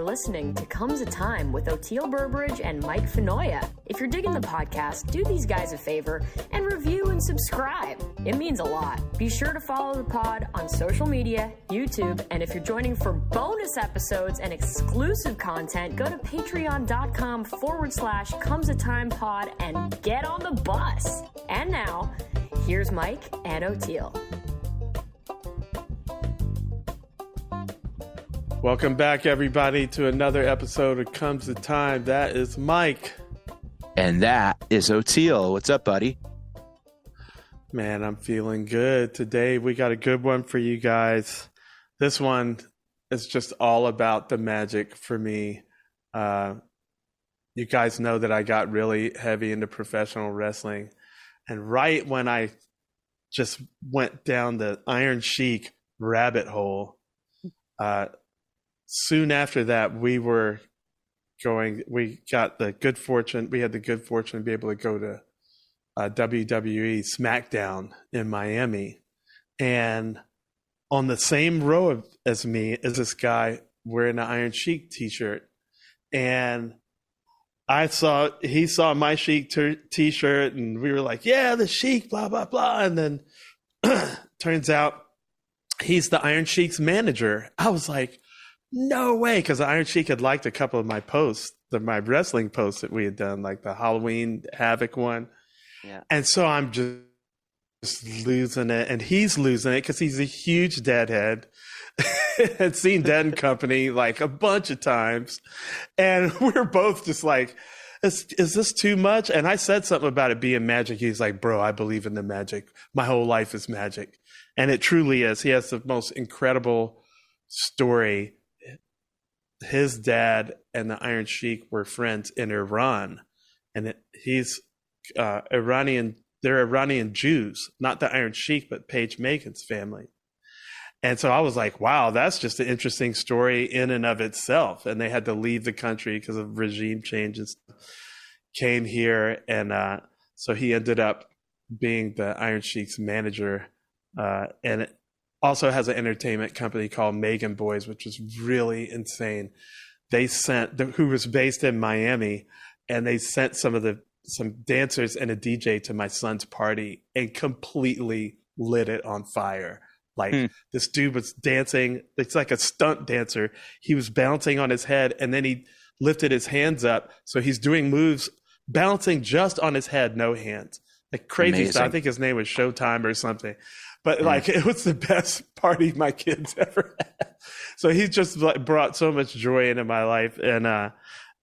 Are listening to Comes a Time with Oteil Burbridge and Mike Finoia. If you're digging the podcast, do these guys a favor and review and subscribe. It means a lot. Be sure to follow the pod on social media, YouTube, and if you're joining for bonus episodes and exclusive content, go to patreon.com forward slash comes a time pod and get on the bus. And now, here's Mike and Oteil. Welcome back, everybody, to another episode of Comes the Time. That is Mike. And that is Oteil. What's up, buddy? Man, I'm feeling good today. We got a good one for you guys. This one is just all about the magic for me. Uh, you guys know that I got really heavy into professional wrestling. And right when I just went down the Iron Sheik rabbit hole, uh, soon after that, we were going. We got the good fortune. We had the good fortune to be able to go to uh, WWE SmackDown in Miami, and on the same row of, as me is this guy wearing an Iron Sheik T-shirt, and I saw he saw my Sheik t- T-shirt, and we were like, "Yeah, the Sheik," blah blah blah, and then turns out he's the Iron Sheik's manager. I was like no way, because Iron Sheik had liked a couple of my posts, the my wrestling posts that we had done, like the Halloween Havoc one. Yeah. And so I'm just, just losing it, and he's losing it because he's a huge deadhead. had seen Dead and Company like a bunch of times, and we're both just like, is, is this too much? And I said something about it being magic. He's like, bro, I believe in the magic. My whole life is magic. And it truly is. He has the most incredible story his dad and the Iron Sheik were friends in Iran, and he's uh, Iranian. They're Iranian Jews, not the Iron Sheik, but Page Magen's family. And so I was like, wow, that's just an interesting story in and of itself. And they had to leave the country because of regime changes. Came here, and uh, so he ended up being the Iron Sheik's manager, uh, and it, also has an entertainment company called Magen Boys, which is really insane. They sent who was based in Miami, and they sent some of the some dancers and a DJ to my son's party and completely lit it on fire. Like hmm. this dude was dancing, it's like a stunt dancer. He was bouncing on his head and then he lifted his hands up. So he's doing moves bouncing just on his head, no hands. Like crazy Amazing. stuff. I think his name was Showtime or something but like it was the best party my kids ever had. So he's just like brought so much joy into my life, and uh,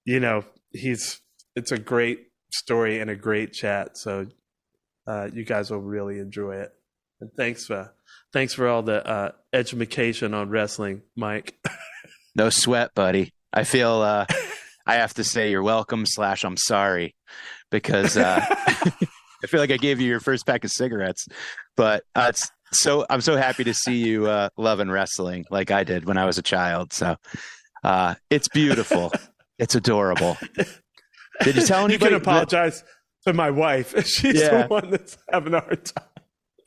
you know he's it's a great story and a great chat. So uh, you guys will really enjoy it. And thanks for thanks for all the uh, education on wrestling, Mike. no sweat, buddy. I feel uh, I have to say you're welcome slash I'm sorry because uh, I feel like I gave you your first pack of cigarettes, but uh, it's so I'm so happy to see you uh, loving wrestling like I did when I was a child. So uh, it's beautiful. it's adorable. Did you tell anybody? You can apologize that... to my wife. She's yeah. the one that's having a hard time.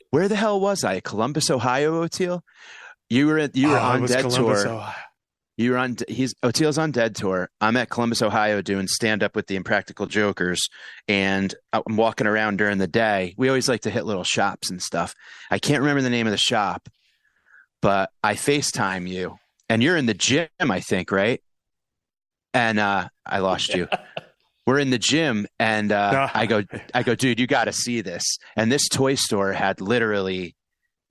Where the hell was I? Columbus, Ohio, Oteil. You were at, you were oh, on Dead Columbus, Tour. Ohio. You're on. He's Oteil's on Dead Tour. I'm at Columbus, Ohio, doing stand up with the Impractical Jokers, and I'm walking around during the day. We always like to hit little shops and stuff. I can't remember the name of the shop, but I FaceTime you, and you're in the gym, I think, right? And uh, I lost you. We're in the gym, and uh, I go, I go, dude, you got to see this. And this toy store had literally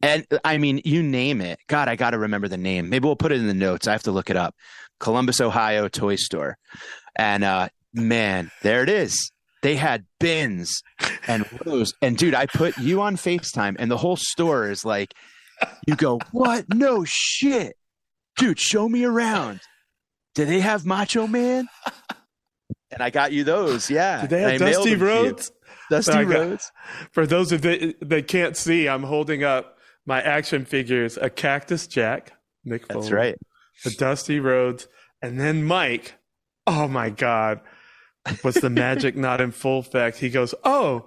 and I mean, you name it. God, I got to remember the name. Maybe we'll put it in the notes. I have to look it up. Columbus, Ohio toy store. And uh, man, there it is. they had bins and rows. And dude, I put you on FaceTime, and the whole store is like, you go, what? No shit, dude. Show me around. Do they have Macho Man? And I got you those. Yeah. Do they have Dusty Rhodes? Dusty Rhodes. For those of you that can't see, I'm holding up my action figures: a Cactus Jack, Foley, That's right. A Dusty Rhodes, and then Mike. Oh my God was the magic not in full effect? He goes, Oh,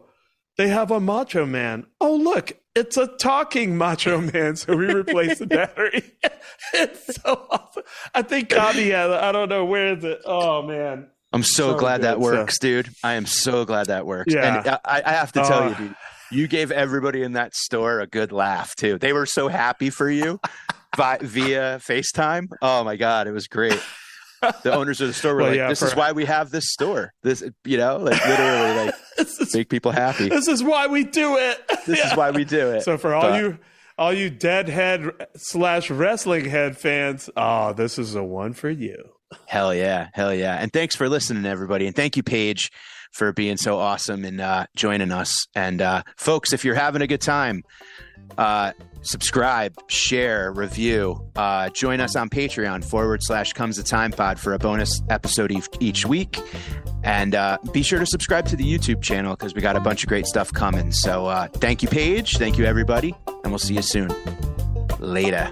they have a Macho Man. Oh, look, it's a talking Macho Man. So we replaced the battery. it's so awesome. I think Cody had, I don't know where the, oh man. I'm so, so glad good, that works, so. dude. I am so glad that works. Yeah. And I, I have to tell uh, you, dude, you gave everybody in that store a good laugh too. They were so happy for you via FaceTime. Oh my God, it was great the owners of the store were well, like, yeah, "This for... is why we have this store. This, you know, like literally, like is, make people happy. This is why we do it. This yeah. is why we do it." So for all but, you, all you deadhead slash wrestling head fans, oh, this is a one for you. Hell yeah, hell yeah, and thanks for listening, everybody, and thank you, Page, for being so awesome and uh, joining us. And uh, folks, if you're having a good time uh, subscribe, share, review. Uh, join us on Patreon forward slash comes the time pod for a bonus episode each, each week. And uh, be sure to subscribe to the YouTube channel because we got a bunch of great stuff coming. So uh, thank you, Page. Thank you, everybody. And we'll see you soon. Later.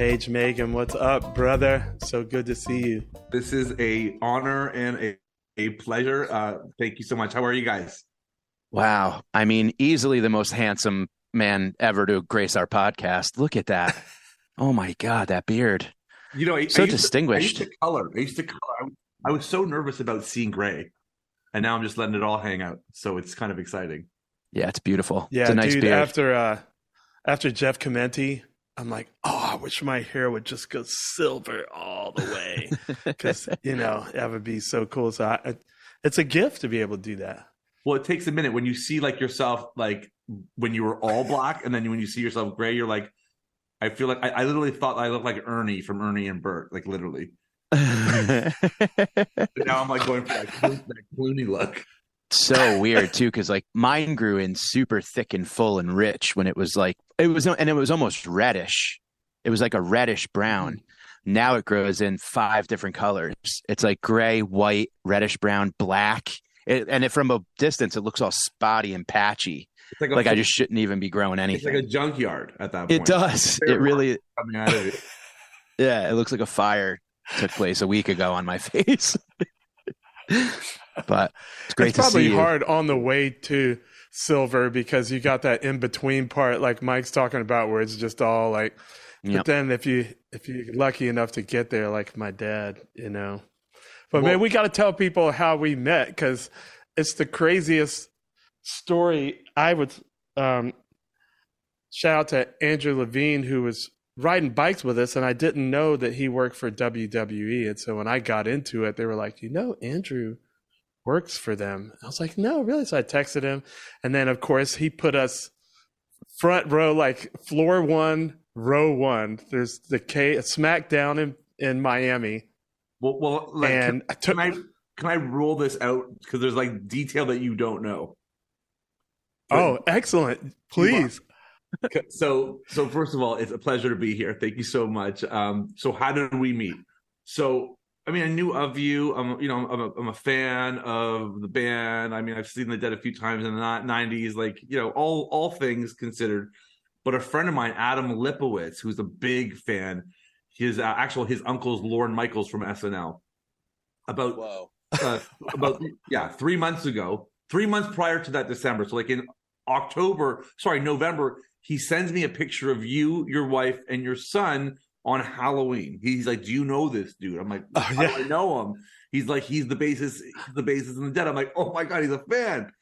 Page Magen, what's up, brother? So good to see you. This is a honor and a, a pleasure. Uh, thank you so much. How are you guys? Wow. I mean, easily the most handsome man ever to grace our podcast. Look at that. oh my God, that beard. You know, I, so I distinguished. To, I used to color. I used to color. I was, I was so nervous about seeing gray. and now I'm just letting it all hang out. So it's kind of exciting. Yeah, it's beautiful. Yeah, it's a nice dude. beard. After uh, after Jeff Chimenti, I'm like, oh, I wish my hair would just go silver all the way because you know that would be so cool. So I, it's a gift to be able to do that. Well, it takes a minute when you see like yourself, like when you were all black, and then when you see yourself gray, you're like, I feel like I, I literally thought I looked like Ernie from Ernie and Bert, like literally. now I'm like going for that, that Clooney look. So weird too, because like mine grew in super thick and full and rich when it was like it was, and it was almost reddish. It was like a reddish brown. Mm-hmm. Now it grows in five different colors. It's like gray, white, reddish brown, black, it, and it, from a distance it looks all spotty and patchy. It's like, like I just shouldn't even be growing anything. It's like a junkyard at that point. It does. It really. Coming out of it. yeah, it looks like a fire took place a week ago on my face. but it's great it's to probably see. hard on the way to silver because you got that in between part, like Mike's talking about, where it's just all like. Yep. But then if you if you're lucky enough to get there, like my dad, you know. But well, man, we got to tell people how we met because it's the craziest story. I would um, shout out to Andrew Levine who was riding bikes with us, and I didn't know that he worked for WWE. And so when I got into it, they were like, "You know, Andrew works for them." I was like, "No, really?" So I texted him, and then of course he put us front row, like floor one, row one. There's the K SmackDown in in Miami. Well, well, like, and can, took, can I can I roll this out because there's like detail that you don't know. Oh, excellent! Please so so first of all it's a pleasure to be here. Thank you so much. Um so how did we meet? So i mean i knew of you. I'm you know i'm a, I'm a fan of the band. I mean i've seen the dead a few times in the 90s like you know all all things considered. But a friend of mine adam lipowitz who's a big fan his uh, actual his uncle's Lorne Michaels from snl about Whoa. uh, about yeah three months ago three months prior to that december so like in october sorry november he sends me a picture of you, your wife, and your son on Halloween. He's like, "Do you know this dude?" I'm like, oh, yeah. I know him?" He's like, "He's the basis, the basis in the dead." I'm like, "Oh my god, he's a fan.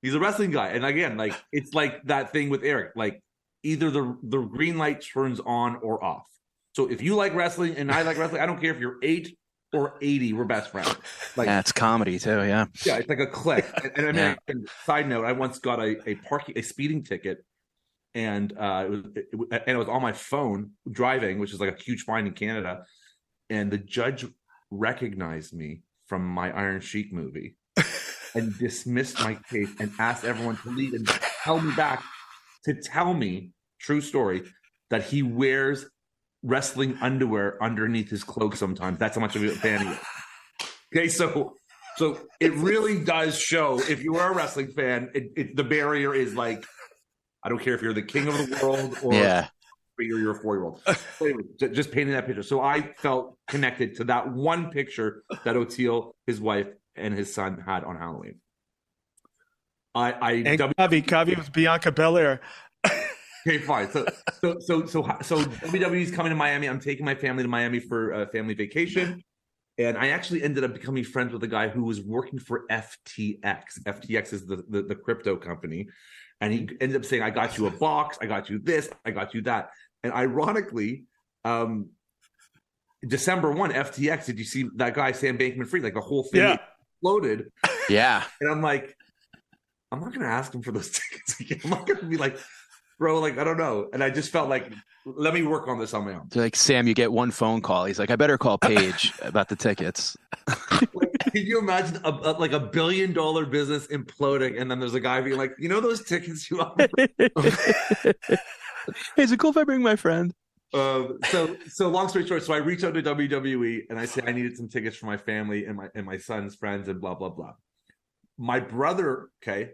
He's a wrestling guy." And again, like it's like that thing with Eric. Like either the the green light turns on or off. So if you like wrestling and I like wrestling, I don't care if you're eight or 80 we're best friends like yeah comedy too yeah yeah it's like a click and, and i mean yeah. side note i once got a, a parking a speeding ticket and uh, it was it, and it was on my phone driving, which is like a huge fine in Canada. And the judge recognized me from my Iron Sheik movie and dismissed my case and asked everyone to leave and tell me back to tell me true story that he wears wrestling underwear underneath his cloak sometimes. That's how much of a fan he is. Okay, so so it really does show if you are a wrestling fan, it, it, the barrier is like I don't care if you're the king of the world or yeah. you're your four year old. Anyway, just painting that picture. So I felt connected to that one picture that Oteil, his wife, and his son had on Halloween. I, I and w- Kavi, Kavi was Bianca Belair. okay, fine. So, so, so, so, so WWE's coming to Miami. I'm taking my family to Miami for a family vacation. And I actually ended up becoming friends with a guy who was working for FTX. FTX is the, the, the crypto company. And he ended up saying, I got you a box, I got you this, I got you that. And ironically, um, December 1, FTX, did you see that guy, Sam Bankman Fried? Like the whole thing yeah. exploded. Yeah. And I'm like, I'm not going to ask him for those tickets again. I'm not going to be like, bro, like, I don't know. And I just felt like, let me work on this on my own. like, Sam, you get one phone call. He's like, I better call Page about the tickets. Can you imagine a, a, like a billion dollar business imploding, and then there's a guy being like, "You know those tickets you offer?" hey, is it cool if I bring my friend? Um, so, so long story short, so I reach out to WWE and I said I needed some tickets for my family and my and my son's friends and blah blah blah. My brother, okay,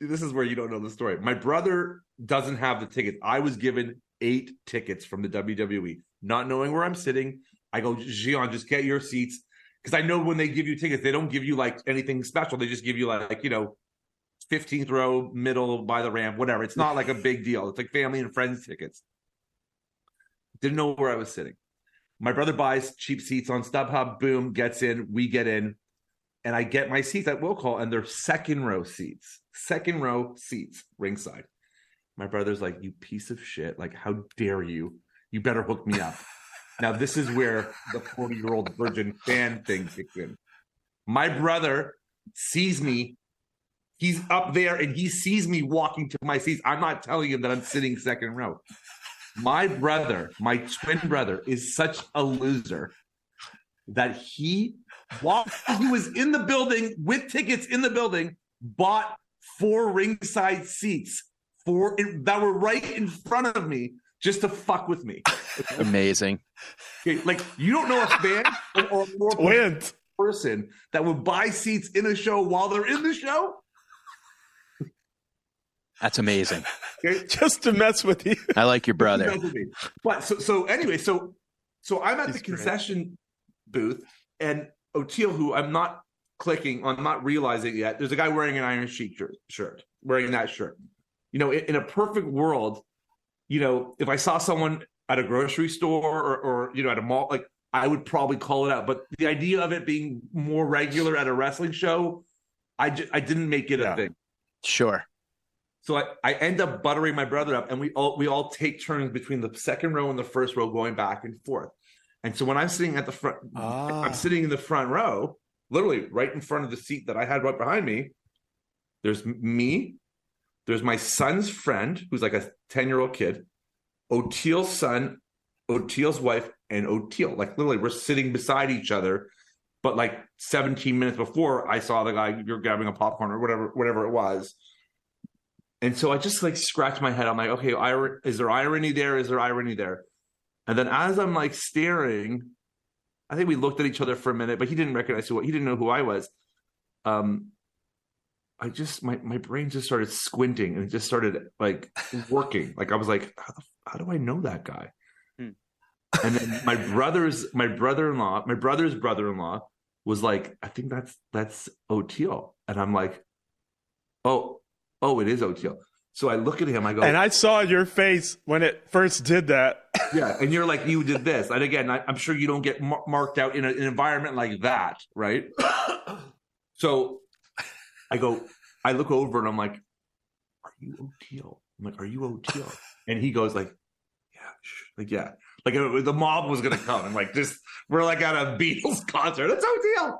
this is where you don't know the story. My brother doesn't have the tickets. I was given eight tickets from the WWE, not knowing where I'm sitting. I go, Gian, just get your seats because I know when they give you tickets, they don't give you like anything special. They just give you like, you know, 15th row, middle by the ramp, whatever. It's not like a big deal. It's like family and friends tickets. Didn't know where I was sitting. My brother buys cheap seats on StubHub. Boom, gets in. We get in, and I get my seats at will call, and they're second row seats, second row seats, ringside. My brother's like, "You piece of shit! Like, how dare you? You better hook me up." Now this is where the forty-year-old virgin fan thing kicks in. My brother sees me. He's up there and he sees me walking to my seats. I'm not telling him that I'm sitting second row. My brother, my twin brother, is such a loser that he, while he was in the building with tickets in the building, bought four ringside seats for that were right in front of me just to fuck with me. Amazing. Okay, like you don't know a fan or, or Twins. person that would buy seats in a show while they're in the show. That's amazing. Okay? Just to mess with you. I like your brother. But so so anyway, so so I'm at He's the concession booth, and Oteil, who I'm not clicking on, not realizing yet, there's a guy wearing an Iron Sheik shirt, shirt wearing that shirt. You know, in, in, a perfect world, you know, if I saw someone at a grocery store or, or you know at a mall, like I would probably call it out. But the idea of it being more regular at a wrestling show, I just, I didn't make it yeah. a thing. Sure. So I, I end up buttering my brother up, and we all we all take turns between the second row and the first row, going back and forth. And so when I'm sitting at the front, ah. I'm sitting in the front row, literally right in front of the seat that I had right behind me. There's me, there's my son's friend, who's like a 10 year old kid, Oteil's son, Oteil's wife, and Oteil. Like literally, we're sitting beside each other. But like 17 minutes before, I saw the guy, you're grabbing a popcorn or whatever, whatever it was. And so I just like scratch my head. I'm like, okay, is there irony there? Is there irony there? And then as I'm like staring, I think we looked at each other for a minute, but he didn't recognize who he didn't know who I was. Um, I just my my brain just started squinting and it just started like working. Like I was like, how, how do I know that guy? Hmm. And then my brother's my brother-in-law, my brother's brother-in-law was like, I think that's that's Oteil, and I'm like, oh oh, it is Oteil. So I look at him, I go, and I saw your face when it first did that. yeah, and you're like, you did this, and again, I, am sure you don't get mar- marked out in a, an environment like that, right? so I go, I look over and I'm like, "Are you Oteil?" I'm like, "Are you Oteil?" And he goes like, "Yeah, like yeah." Like it, the mob was gonna come, and I'm like just we're like at a Beatles concert. It's Oteil.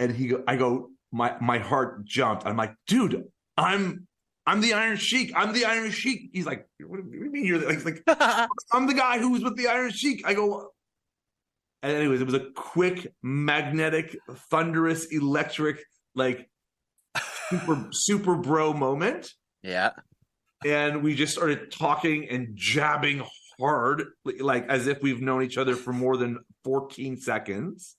And he go, I go, my my heart jumped. I'm like, dude, I'm I'm the Iron Sheik. I'm the Iron Sheik. He's like, what do you mean you're like, like I'm the guy who was with the Iron Sheik. I go, and anyways, it was a quick, magnetic, thunderous, electric, like super super bro moment. Yeah. And we just started talking and jabbing hard, like as if we've known each other for more than 14 seconds.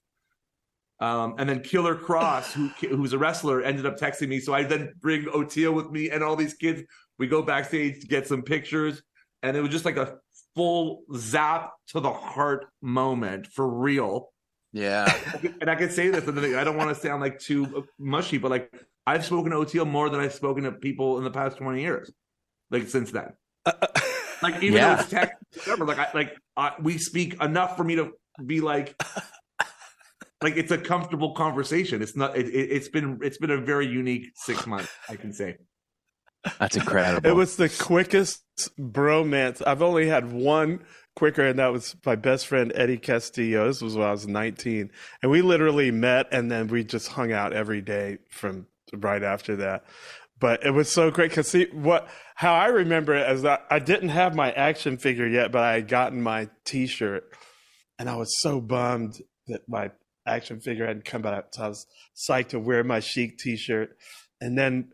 Um, and then Killer Kross, who who's a wrestler, ended up texting me. So I then bring Oteil with me and all these kids. We go backstage to get some pictures, and it was just like a full zap to the heart moment for real. Yeah, and I can say this, and I don't want to sound like too mushy, but like I've spoken to Oteil more than I've spoken to people in the past twenty years, like since then. like even yeah. though it's text, whatever, like I, like uh, we speak enough for me to be like like it's a comfortable conversation. It's not. It, it, has been it's been a very unique six months. I can say. That's incredible. It was the quickest bromance. I've only had one quicker, and that was my best friend Eddie Castillo. This was when I was 19, and we literally met, and then we just hung out every day from right after that. But it was so great because see what how I remember it as that I didn't have my action figure yet, but I had gotten my T-shirt, and I was so bummed that my action figure hadn't come out. So I was psyched to wear my Sheik T-shirt. And then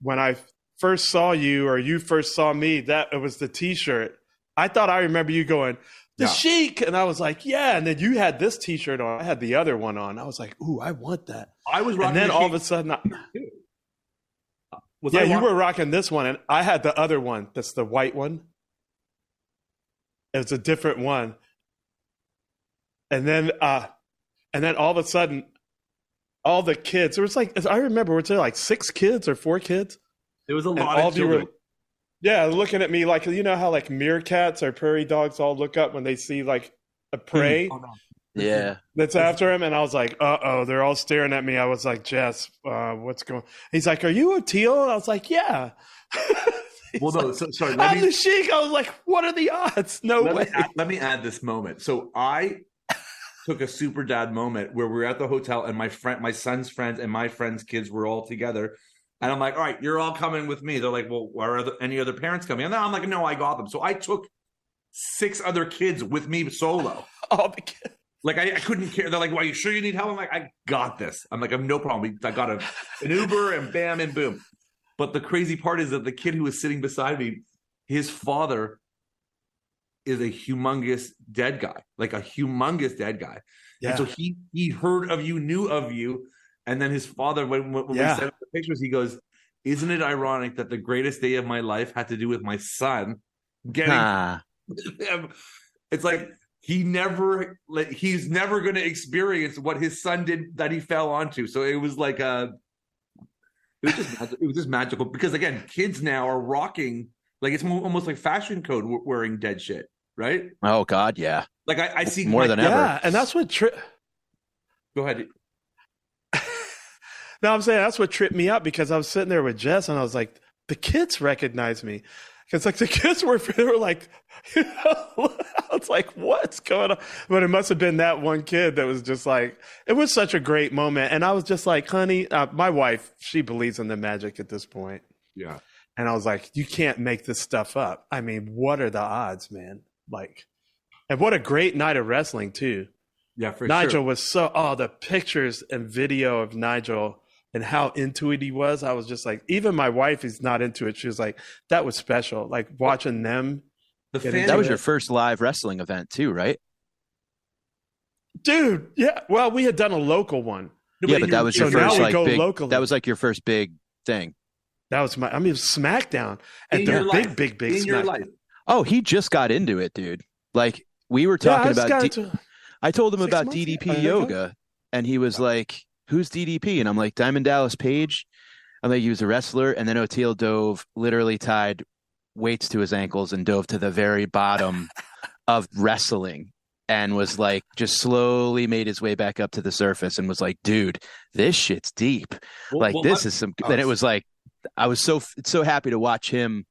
when I first saw you, or you first saw me, that it was the T-shirt. I thought I remember you going the yeah. Sheik, and I was like, yeah. And then you had this T-shirt on. I had the other one on. I was like, ooh, I want that. I was rocking. And then the all of a sudden, I, yeah, you were rocking this one, and I had the other one. That's the white one. It's a different one. And then uh, and then all of a sudden, all the kids. There was like I remember, was there like six kids or four kids? There was a lot of children. Were, yeah, looking at me like you know how like meerkats or prairie dogs all look up when they see like a prey. Oh, no. Yeah. That's after him. And I was like, uh oh, they're all staring at me. I was like, Jess, uh, what's going He's like, Are you Oteil? And I was like, Yeah. well, no, so, sorry. I'm me, the Sheik. I was like, What are the odds? No let way. Me add, let me add this moment. So I took a super dad moment where we were at the hotel and my friend, my son's friends and my friends' kids were all together. And I'm like, all right, you're all coming with me. They're like, well, are there any other parents coming? And I'm like, no, I got them. So I took six other kids with me solo. All the kids. Like I, I, couldn't care. They're like, "Well, you sure you need help?" I'm like, "I got this." I'm like, "I'm no problem." I got a, an Uber and bam and boom. But the crazy part is that the kid who was sitting beside me, his father is a humongous dead guy, like a humongous dead guy. Yeah. And so he he heard of you, knew of you, and then his father, when, when yeah. we sent the pictures, he goes, "Isn't it ironic that the greatest day of my life had to do with my son getting?" Ah. it's like he never like he's never going to experience what his son did that he fell onto. So it was like a it was just it was just magical because again, kids now are rocking like it's almost like fashion code wearing dead shit, right? Oh God, yeah. Like I, I see more than ever. Yeah, and that's what. Tri- Go ahead. No, I'm saying that's what tripped me up because I was sitting there with Jess and I was like, the kids recognize me. Because like the kids were, they were like, you know, it's like, what's going on? But it must have been that one kid that was just like, it was such a great moment. And I was just like, honey, uh, my wife, she believes in the magic at this point. Yeah. And I was like, you can't make this stuff up. I mean, what are the odds, man? Like, and what a great night of wrestling too. Yeah, for Nigel sure. was so, oh, the pictures and video of Nigel and how into it he was, I was just like, even my wife is not into it. She was like, that was special. Like watching them. The fan, that was your first live wrestling event too, right? Dude, yeah. Well, we had done a local one. Yeah, but that was your so first like big, locally. that was like your first big thing. That was my I mean SmackDown at the big, big, big, big In your life. Oh, he just got into it, dude. Like we were talking yeah, about I told him about DDP yoga and he was like who's DDP? And I'm like, Diamond Dallas Page. I'm like, he was a wrestler. And then Oteil dove, literally tied weights to his ankles and dove to the very bottom of wrestling and was like, just slowly made his way back up to the surface and was like, dude, this shit's deep. Well, like, well, this is some. Oh, then it was like, I was so so happy to watch him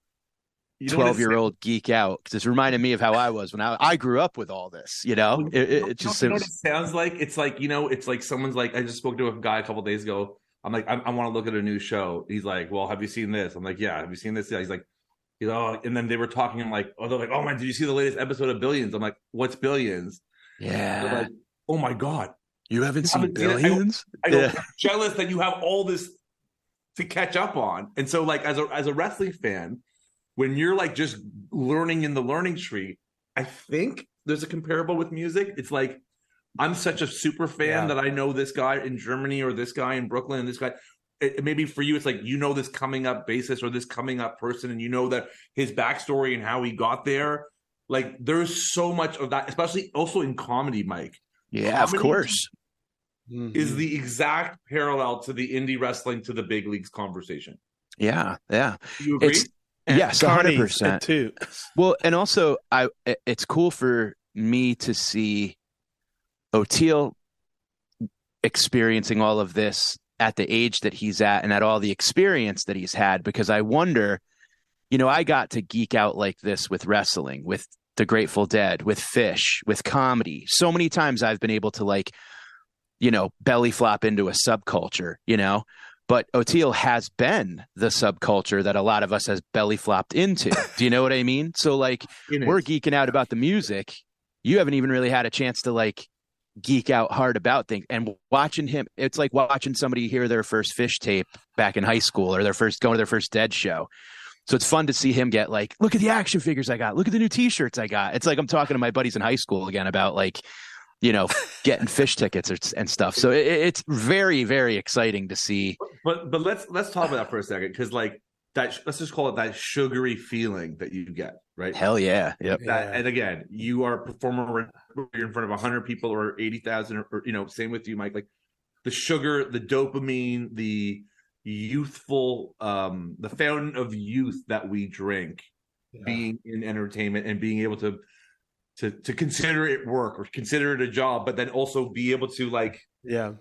12 year old geek out because it's reminded me of how I was when I, I grew up with all this, you know, it, it, it just you know it sounds like. It's like, you know, it's like someone's like, I just spoke to a guy a couple days ago. I'm like, I, I want to look at a new show. He's like, well, have you seen this? I'm like, yeah. Have you seen this? Yeah. He's like, you know, and then they were talking. I'm like, oh, they're like, oh man, did you see the latest episode of Billions? I'm like, what's Billions? Yeah. They're like, oh my God. You haven't you seen haven't Billions? Seen I, I yeah. jealous that you have all this to catch up on. And so like, as a, as a wrestling fan, when you're like just learning in the learning tree, I think there's a comparable with music. It's like I'm such a super fan yeah. that I know this guy in Germany or this guy in Brooklyn and this guy. It, maybe for you, it's like you know this coming up basis or this coming up person, and you know that his backstory and how he got there. Like there's so much of that, especially also in comedy, Mike. Yeah, comedy of course. Is mm-hmm. the exact parallel to the indie wrestling to the big leagues conversation. Yeah, yeah. Do you agree? It's, and yes, hundred percent too. Well, and also, I it's cool for me to see Oteil experiencing all of this at the age that he's at and at all the experience that he's had because I wonder, you know, I got to geek out like this with wrestling, with the Grateful Dead, with Phish, with comedy. So many times I've been able to like, you know, belly flop into a subculture, you know, but Oteil has been the subculture that a lot of us has belly flopped into. Do you know what I mean? So like we're geeking out about the music. You haven't even really had a chance to like geek out hard about things and watching him it's like watching somebody hear their first Phish tape back in high school or their first going to their first dead show so it's fun to see him get like look at the action figures i got look at the new t-shirts i got it's like i'm talking to my buddies in high school again about like you know, getting Phish tickets or, and stuff. So it, it's very, very exciting to see. But but let's let's talk about that for a second because like that let's just call it that sugary feeling that you get, right? Hell yeah, yep. That, and again, you are a performer. You're in front of hundred people or eighty thousand, or you know, same with you, Mike. Like the sugar, the dopamine, the youthful, um, the fountain of youth that we drink, yeah. being in entertainment and being able to to to consider it work or consider it a job, but then also be able to like yeah.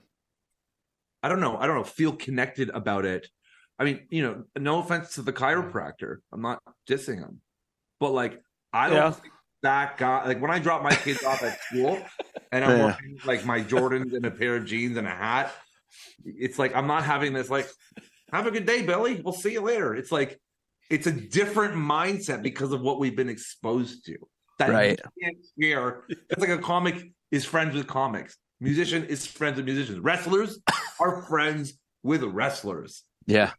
I don't know. I don't know. Feel connected about it. I mean, you know, no offense to the chiropractor. I'm not dissing him, but like, I don't yeah. think that guy. Like when I drop my kids off at school, and I'm yeah. wearing like my Jordans and a pair of jeans and a hat, it's like I'm not having this like, have a good day, Billy. We'll see you later. It's like it's a different mindset because of what we've been exposed to. That right. Here, it's like a comic is friends with comics. Musician is friends with musicians. Wrestlers are friends with wrestlers. Yeah.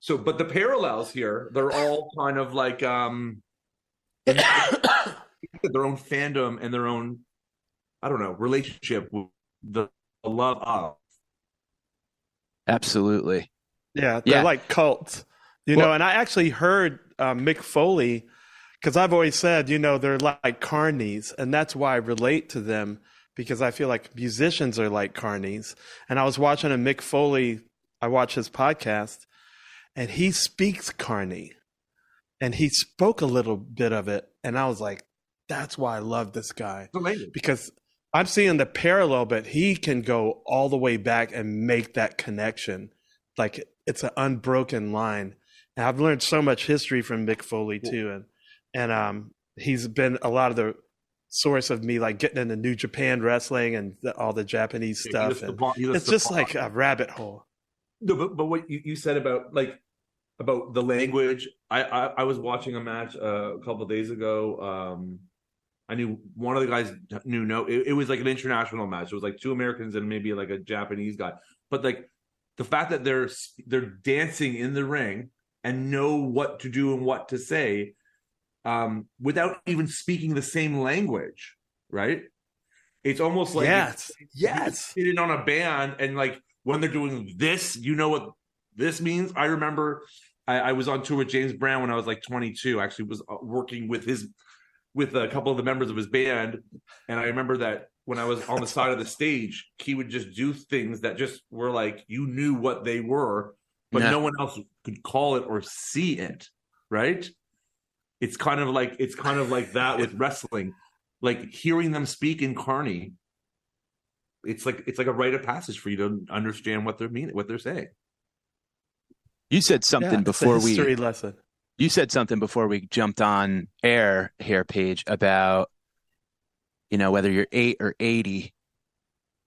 So, but the parallels here, they're all kind of like um their own fandom and their own, I don't know, relationship with the love of. Absolutely. Yeah, they're yeah. like cults, you well, know. And I actually heard uh, Mick Foley because I've always said, you know, they're like carnies, and that's why I relate to them because I feel like musicians are like carnies. And I was watching a Mick Foley, I watch his podcast, and he speaks carny, and he spoke a little bit of it, and I was like, that's why I love this guy because I'm seeing the parallel, but he can go all the way back and make that connection, like it's an unbroken line. And I've learned so much history from Mick Foley too, and and um, he's been a lot of the source of me like getting into New Japan wrestling and the, all the Japanese yeah, stuff. The, it's just like a rabbit hole. No, but but what you, you said about like about the language, I I, I was watching a match uh, a couple days ago. Um, I knew one of the guys knew no. It, it was like an international match. It was like two Americans and maybe like a Japanese guy. But like the fact that they're they're dancing in the ring and know what to do and what to say um, without even speaking the same language, right? It's almost like yes, yes, sitting on a band and like when they're doing this, you know what this means. I remember I, I was on tour with James Brown when I was like 22. I actually was uh, working with his with a couple of the members of his band, and I remember that when I was on the side of the stage, he would just do things that just were like you knew what they were, but yeah. no one else could call it or see it, right? It's kind of like it's kind of like that with wrestling. Like hearing them speak in carney it's like it's like a rite of passage for you to understand what they're meaning what they're saying. You said something yeah, before we lesson. You said something before we jumped on air here Page, about you know whether you're 8 or 80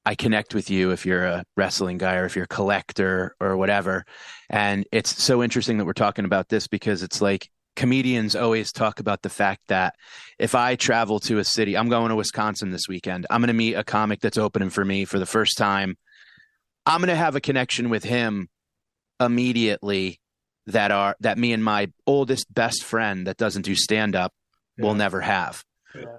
I connect with you if you're a wrestling guy or if you're a collector or whatever. And it's so interesting that we're talking about this because it's like comedians always talk about the fact that if I travel to a city, I'm going to Wisconsin this weekend. I'm going to meet a comic that's opening for me for the first time. I'm going to have a connection with him immediately that are that me and my oldest best friend that doesn't do stand up yeah. will never have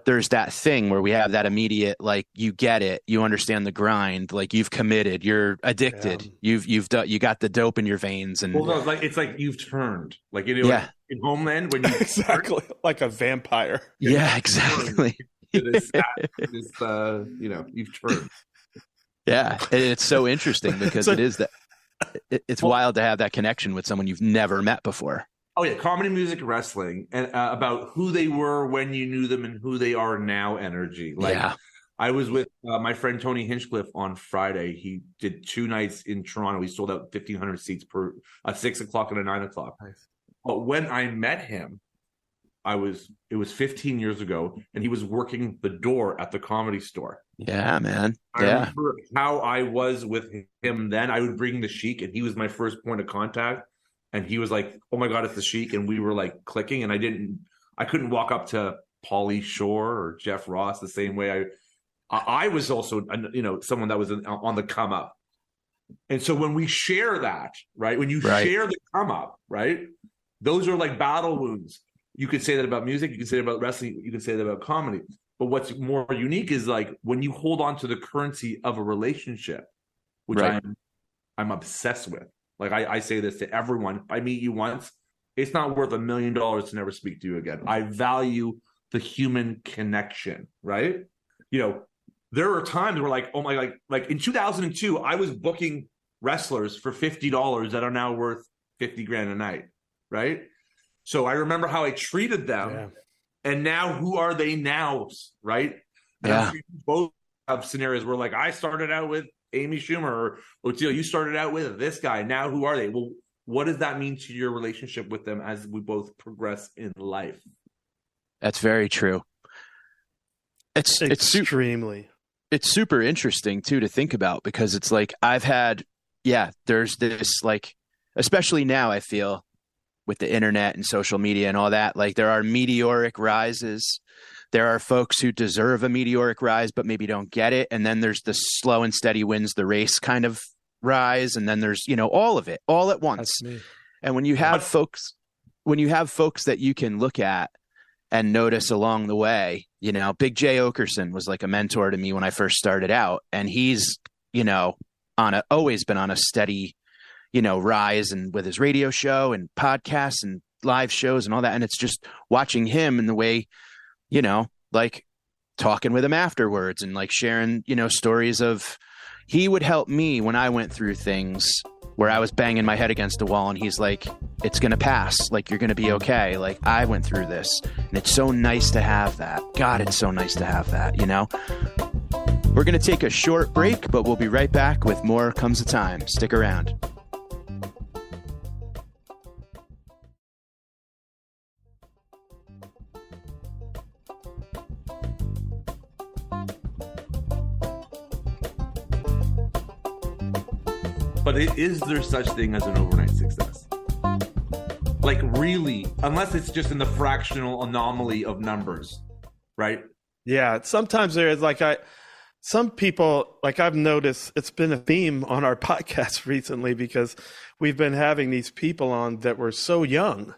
there's that thing where we have that immediate like you get it you understand the grind like you've committed you're addicted yeah. you've you've done you got the dope in your veins and well no, like it's like you've turned like you know yeah. in homeland when you exactly turn, like a vampire. Yeah. Exactly. This, this, uh, you know you've turned. Yeah and it's so interesting because so, it is that it, it's well, wild to have that connection with someone you've never met before Oh yeah, comedy, music, wrestling, and uh, about who they were when you knew them and who they are now. Energy. Like yeah. I was with uh, my friend Tony Hinchcliffe on Friday. He did two nights in Toronto. He sold out fifteen hundred seats per a six o'clock and a nine o'clock. Nice. But when I met him, I was it was 15 years ago, and he was working the door at the comedy store. Yeah, man. I yeah. how I was with him then. I would bring the Sheik, and he was my first point of contact and he was like, "Oh my god, it's the Sheik," and we were like clicking, and I didn't, I couldn't walk up to Pauly Shore or Jeff Ross the same way I, I was also, you know, someone that was on the come up, and so when we share that, right, when you right. share the come up, right, those are like battle wounds. You could say that about music, you can say that about wrestling, you can say that about comedy. But what's more unique is like when you hold on to the currency of a relationship, which right. I'm I'm obsessed with like I, I say this to everyone. If I meet you once, it's not worth a million dollars to never speak to you again. I value the human connection, right? You know, there are times where like, oh my like like in 2002, I was booking wrestlers for $50 that are now worth 50 grand a night, right? So I remember how I treated them. Yeah. and now who are they now? Right? And yeah. both have scenarios where like I started out with Amy Schumer or Oteil, you started out with this guy. Now who are they? Well, what does that mean to your relationship with them as we both progress in life? That's very true. It's it's extremely. It's super interesting too to think about because it's like I've had yeah, there's this like especially now I feel with the internet and social media and all that, like there are meteoric rises. There are folks who deserve a meteoric rise but maybe don't get it and then there's the slow and steady wins the race kind of rise and then there's, you know, all of it all at once. And when you have folks when you have folks that you can look at and notice along the way. You know, Big Jay Oakerson was like a mentor to me when I first started out, and he's you know on a always been on a steady you know rise and with his radio show and podcasts and live shows and all that. And it's just watching him and the way you know like talking with him afterwards and like sharing you know stories of he would help me when I went through things where I was banging my head against the wall and he's like, it's going to pass. Like, you're going to be okay. Like, I went through this. And it's so nice to have that. God, it's so nice to have that, you know? We're going to take a short break, but we'll be right back with more Comes a Time. Stick around. But is there such thing as an overnight success? Like really, unless it's just in the fractional anomaly of numbers, right? Yeah, sometimes there is like I some people like I've noticed it's been a theme on our podcast recently because we've been having these people on that were so young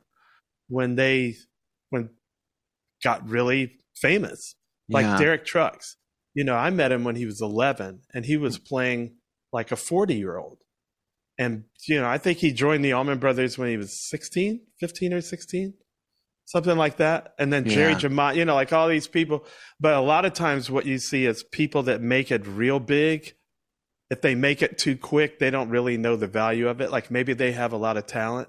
when they when got really famous. Like yeah. Derek Trucks. You know, I met him when he was 11 and he was playing like a 40 year old and you know i think he joined the allman brothers when he was 16 15 or 16 something like that. And then jerry yeah. Jamont, you know like all these people. But a lot of times what you see is people that make it real big if they make it too quick they don't really know the value of it. Like maybe they have a lot of talent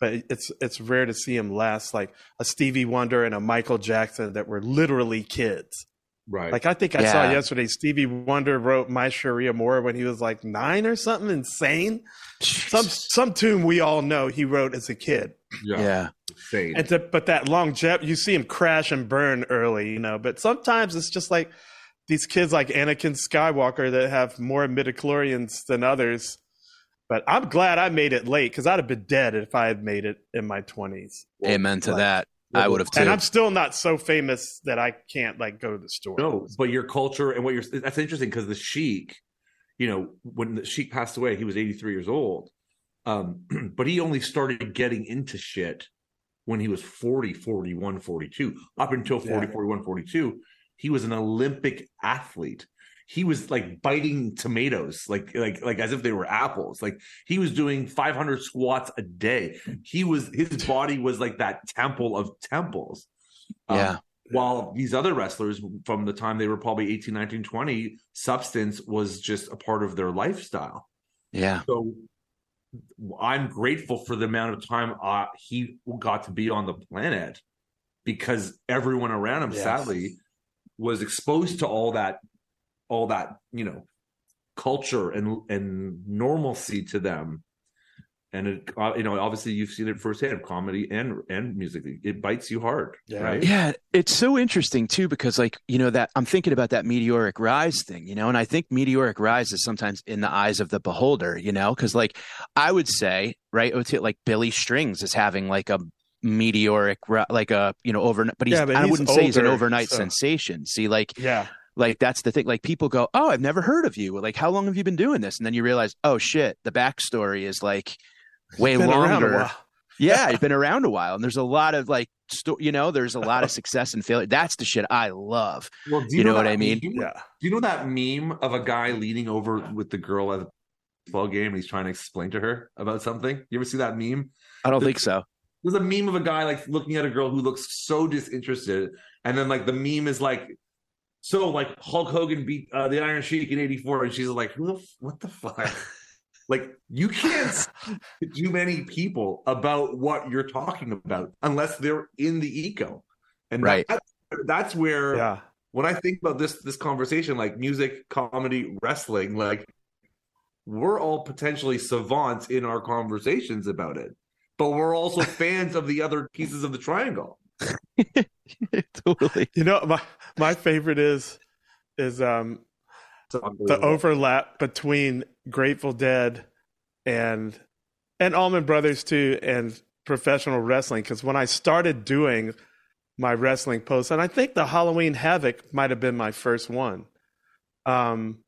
but it's it's rare to see them last like a stevie wonder and a michael jackson that were literally kids Right. Like I think I yeah. saw yesterday Stevie Wonder wrote My Cherie Amour when he was like nine or something insane. Some some tune we all know he wrote as a kid. Yeah. yeah. Insane. And to, but that long jet you see him crash and burn early, you know. But sometimes it's just like these kids like Anakin Skywalker that have more midichlorians than others. But I'm glad I made it late because I'd have been dead if I had made it in my 20s. Amen to like, that. I would have too. And I'm still not so famous that I can't like go to the store. No, but your culture and what you're that's interesting because the Sheik, you know, when the Sheik passed away, he was 83 years old. Um, but he only started getting into shit when he was 40, 41, 42. Up until 40, yeah. 41, 42, he was an Olympic athlete he was like biting tomatoes like like like as if they were apples. Like he was doing 500 squats a day. He was his body was like that temple of temples. Um, yeah. um, while these other wrestlers from the time they were probably 18 19 20 substance was just a part of their lifestyle. Yeah. So i'm grateful for the amount of time uh, he got to be on the planet because everyone around him yes. sadly was exposed to all that all that you know culture and and normalcy to them. And it uh, you know obviously you've seen it firsthand comedy and and music. It bites you hard yeah. right? Yeah it's so interesting too because like you know that i'm thinking about that meteoric rise thing you know and i think meteoric rise is sometimes in the eyes of the beholder you know because like i would say right like billy strings is having like a meteoric like a you know overnight but he's, yeah, but i wouldn't older, say he's an overnight so. sensation. See like yeah like that's the thing like people go oh i've never heard of you. Like how long have you been doing this? And then you realize oh shit the backstory is like way longer. yeah you've been around a while and there's a lot of like sto- you know there's a lot of success and failure. That's the shit i love. Well you, you, know, know what i mean? meme? yeah. do you know that meme of a guy leaning over with the girl at the ball game and he's trying to explain to her about something? You ever see that meme? I don't there's, think so. there's a meme of a guy like looking at a girl who looks so disinterested and then like the meme is like so like Hulk Hogan beat uh, the Iron Sheik in '84, and she's like, "Who the f- what the fuck?" like you can't too many people about what you're talking about unless they're in the eco. And right. That, that's where yeah. when I think about this this conversation, like music, comedy, wrestling, like we're all potentially savants in our conversations about it, but we're also fans of the other pieces of the triangle. totally. You know, my my favorite is is um the overlap between Grateful Dead and and Allman Brothers too and professional wrestling because when I started doing my wrestling posts and I think the Halloween Havoc might have been my first one. Um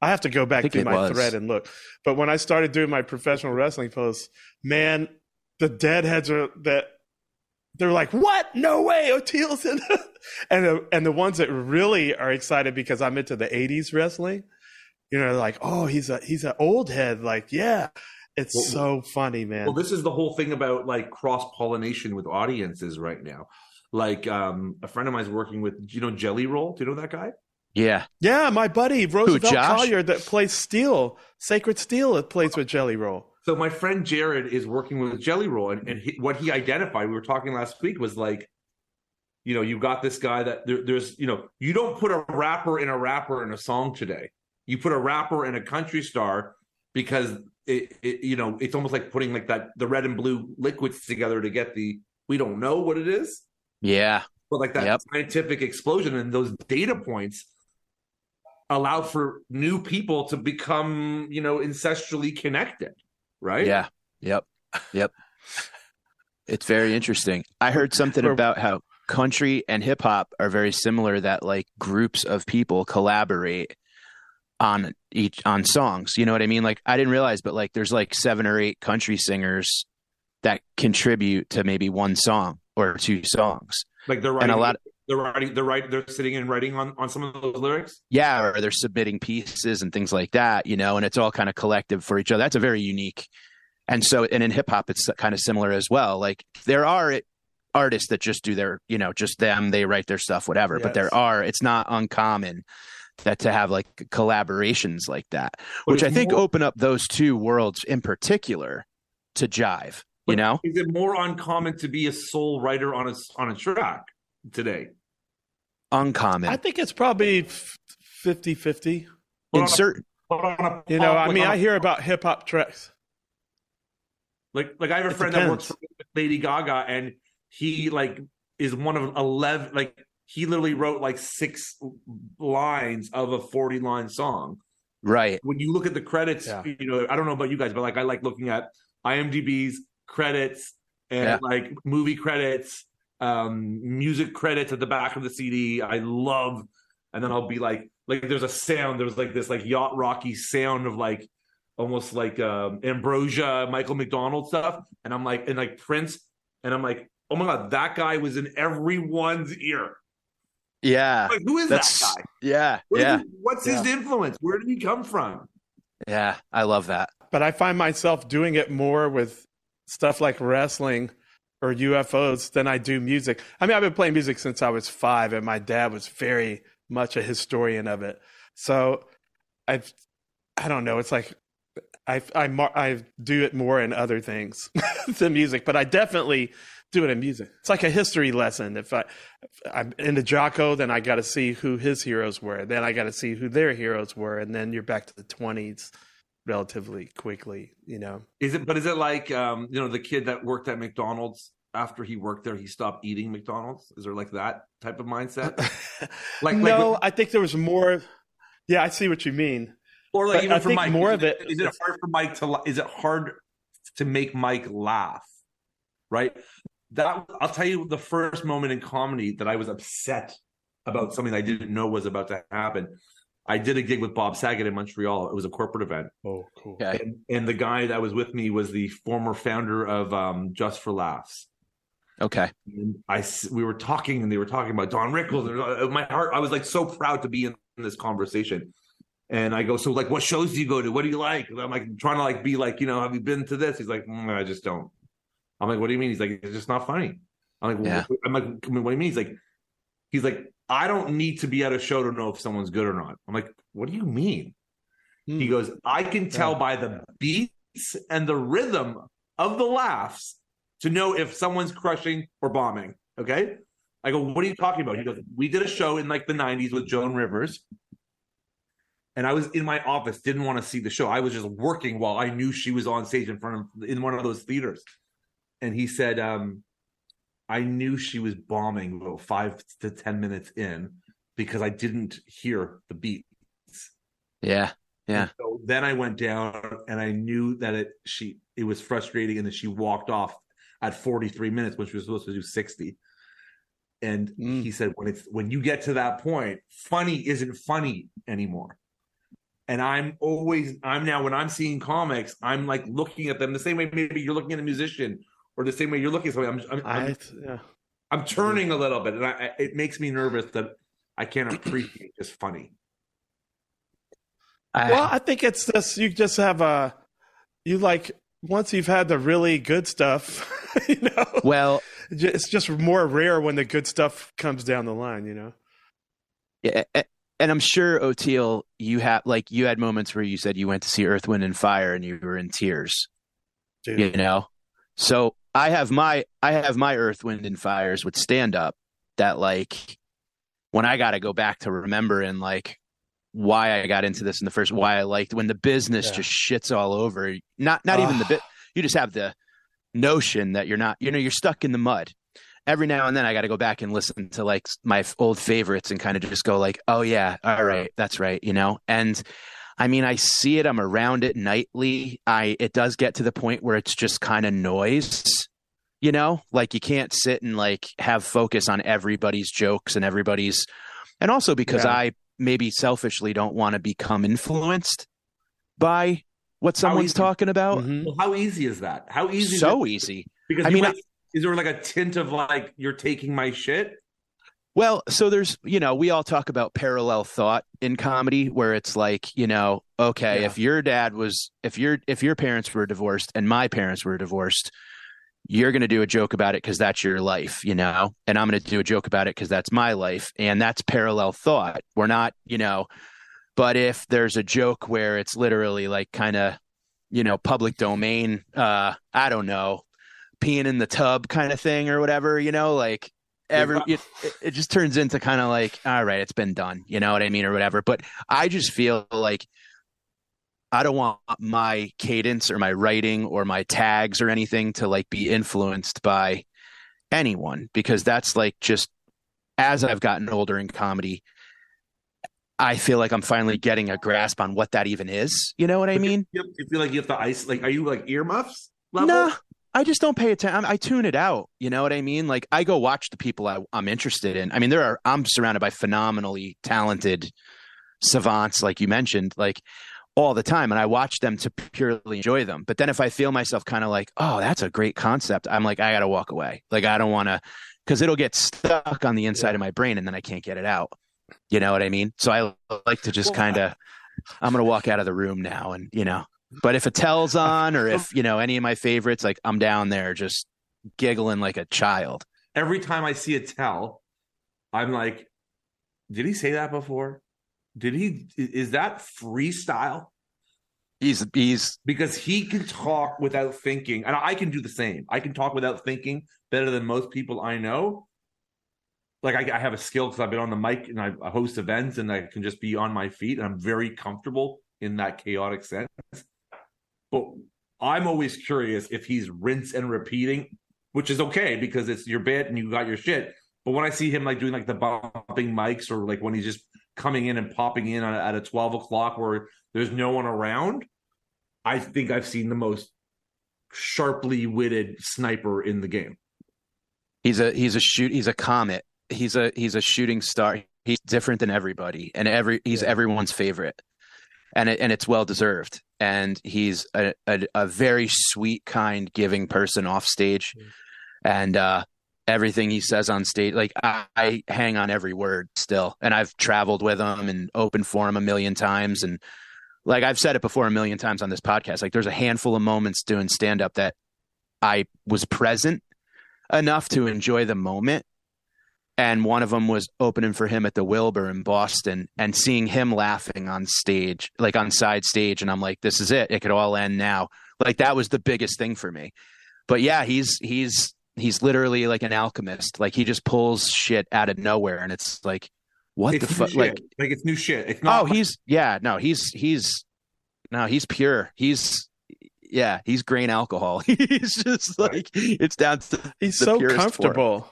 I have to go back to my was. thread and look. But when I started doing my professional wrestling posts, man, the deadheads are that they're like, "What? No way, Oteil's in." and the, and the ones that really are excited because I'm into the '80s wrestling, you know, like, "Oh, he's a he's an old head." Like, yeah, it's well, so funny, man. Well, this is the whole thing about like cross pollination with audiences right now. Like, um, a friend of mine is working with, you know, Jelly Roll. Do you know that guy? Yeah, yeah, my buddy Roosevelt Collier that plays Steel, Sacred Steel, that plays with Jelly Roll. So my friend Jared is working with Jelly Roll, and, and he, what he identified, we were talking last week, was like, you know, you got this guy that there, there's, you know, you don't put a rapper in a rapper in a song today. You put a rapper in a country star because it, it, you know, it's almost like putting like that the red and blue liquids together to get the we don't know what it is. Yeah. But like that yep. scientific explosion and those data points allow for new people to become, you know, ancestrally connected right? Yeah. Yep. Yep. it's very interesting. I heard something about how country and hip hop are very similar that like groups of people collaborate on each on songs. You know what I mean? Like I didn't realize, but like there's like seven or eight country singers that contribute to maybe one song or two songs. Like they're writing, and a lot. They're writing. They're writing. They're sitting and writing on on some of those lyrics. Yeah, or they're submitting pieces and things like that. You know, and it's all kind of collective for each other. That's a very unique. And so, and in hip hop, it's kind of similar as well. Like there are artists that just do their, you know, just them. They write their stuff, whatever. Yes. But there are. It's not uncommon that to have like collaborations like that, but which I think more, open up those two worlds in particular to jive. You know, is it more uncommon to be a sole writer on a on a track today? Uncommon. I think it's probably 50-50. in certain, you know, I mean, I hear about hip hop tracks. Like, like I have a it friend depends. that works with Lady Gaga, and he like is one of eleven. Like, he literally wrote like six lines of a forty-line song. Right. When you look at the credits, yeah. you know, I don't know about you guys, but like I like looking at IMDb's credits and yeah. like movie credits, um, music credits at the back of the CD. I love, and then I'll be like, like there's a sound. There's like this like yacht rocky sound of like almost like um, Ambrosia, Michael McDonald stuff, and I'm like, and like Prince, and I'm like, oh my god, that guy was in everyone's ear. Yeah, like, who is that guy? Yeah, Where yeah. He, what's yeah. his influence? Where did he come from? Yeah, I love that. But I find myself doing it more with stuff like wrestling or UFOs than I do music. I mean, I've been playing music since I was five, and my dad was very much a historian of it. So I've, I don't know. It's like I, I, I do it more in other things than music, but I definitely do it in music. It's like a history lesson. If I, if I'm into Jaco, then I got to see who his heroes were. Then I got to see who their heroes were, and then you're back to the twenties relatively quickly. You know, is it? But is it like um, you know the kid that worked at McDonald's? After he worked there, he stopped eating McDonald's. Is there like that type of mindset? like no, like, I think there was more. Yeah, I see what you mean. Or like but even I for Mike, more of it. Is it hard for Mike to? Is it hard to make Mike laugh? Right. That I'll tell you the first moment in comedy that I was upset about something I didn't know was about to happen. I did a gig with Bob Saget in Montreal. It was a corporate event. Oh, cool. Okay. And, and the guy that was with me was the former founder of um, Just for Laughs. Okay. And I we were talking and they were talking about Don Rickles. And uh, my heart, I was like so proud to be in this conversation. And I go, so like, what shows do you go to? What do you like? I'm like trying to like be like, you know, have you been to this? He's like, mm, I just don't. I'm like, what do you mean? He's like, it's just not funny. I'm like, yeah. I'm like, what do you mean? He's like, he's like, I don't need to be at a show to know if someone's good or not. I'm like, what do you mean? Hmm. He goes, I can tell yeah. by the beats and the rhythm of the laughs to know if someone's crushing or bombing. Okay. I go, what are you talking about? He goes, we did a show in like the 90s with Joan Rivers. And I was in my office, didn't want to see the show. I was just working while I knew she was on stage in front of in one of those theaters. And he said, um, I knew she was bombing about five to ten minutes in because I didn't hear the beats. Yeah. Yeah. so then I went down and I knew that it she it was frustrating and that she walked off at 43 minutes when she was supposed to do 60. And mm. he said, when it's when you get to that point, funny isn't funny anymore. And I'm always I'm now when I'm seeing comics, I'm like looking at them the same way maybe you're looking at a musician or the same way you're looking at something. I'm I'm, I'm, I, yeah. I'm turning a little bit, and I, it makes me nervous that I can't appreciate just funny. well, I think it's just you just have a you like once you've had the really good stuff, you know. Well, it's just more rare when the good stuff comes down the line, you know. Yeah, and I'm sure Oteil, you have like you had moments where you said you went to see Earth, Wind, and Fire, and you were in tears. Dude. You know, so I have my I have my Earth, Wind, and Fires with stand up that like when I got to go back to remembering like why I got into this in the first, why I liked when the business yeah. just shits all over. Not not even the bit. You just have the notion that you're not. You know, you're stuck in the mud. Every now and then, I got to go back and listen to like my old favorites and kind of just go like, oh yeah, all right, that's right, you know. And I mean, I see it. I'm around it nightly. I it does get to the point where it's just kind of noise. You know, like you can't sit and like have focus on everybody's jokes and everybody's, and also because yeah. I maybe selfishly don't want to become influenced by what someone's talking about. Mm-hmm. Well, how easy is that? How easy? So easy. Because I mean, might, I, is there like a tint of like you're taking my shit? Well, so there's, you know, we all talk about parallel thought in comedy where it's like, you know, okay, yeah. if your dad was if your if your parents were divorced and my parents were divorced, you're going to do a joke about it cuz that's your life, you know, and I'm going to do a joke about it cuz that's my life, and that's parallel thought. We're not, you know, but if there's a joke where it's literally like kind of, you know, public domain, uh, I don't know, peeing in the tub kind of thing or whatever, you know, like every it, it just turns into kind of like all right it's been done you know what i mean or whatever but i just feel like i don't want my cadence or my writing or my tags or anything to like be influenced by anyone because that's like just as i've gotten older in comedy I feel like I'm finally getting a grasp on what that even is. You know what I mean? You, feel like you have to ice. Like, are you like earmuffs? No, nah, I just don't pay attention. I tune it out. You know what I mean? Like I go watch the people I, am interested in. I mean, there are. I'm surrounded by phenomenally talented savants, like you mentioned, like all the time, and I watch them to purely enjoy them. But then if I feel myself kind of like, oh, that's a great concept, I'm like, I got to walk away. Like I don't want to, because it'll get stuck on the inside of my brain, and then I can't get it out. You know what I mean? So I like to just kind of. I'm gonna walk out of the room now, and you know, but if Attell's on, or if you know any of my favorites, like I'm down there just giggling like a child. Every time I see Attell, I'm like, did he say that before? Did he? Is that freestyle? He's he's because he can talk without thinking, and I can do the same. I can talk without thinking better than most people I know. Like I, I have a skill because I've been on the mic and I host events, and I can just be on my feet, and I'm very comfortable in that chaotic sense. But I'm always curious if he's rinse and repeating, which is okay because it's your bit and you got your shit. But when I see him like doing like the bumping mics or like when he's just coming in and popping in at a 12 o'clock where there's no one around, I think I've seen the most sharply witted sniper in the game. He's a he's a shoot he's a comet. He's a he's a shooting star. He's different than everybody and every he's everyone's favorite. And it, and it's well deserved and he's a, a, a very sweet, kind, giving person off stage, mm-hmm. and uh, everything he says on stage, like I, I, hang on every word still. And I've traveled with him and opened for him a million times, and like I've said it before a million times on this podcast. Like there's a handful of moments doing stand up that I was present enough to enjoy the moment and one of them was opening for him at the Wilbur in Boston and seeing him laughing on stage, like on side stage, and I'm like, this is it. It could all end now. Like that was the biggest thing for me. But yeah, he's he's he's literally like an alchemist. Like he just pulls shit out of nowhere, and it's like, what it's the fuck? Like, like it's new shit. It's oh, not. Oh, he's yeah. No, he's he's no, he's pure. He's yeah, he's grain alcohol. he's just like it's down to he's so comfortable. Form.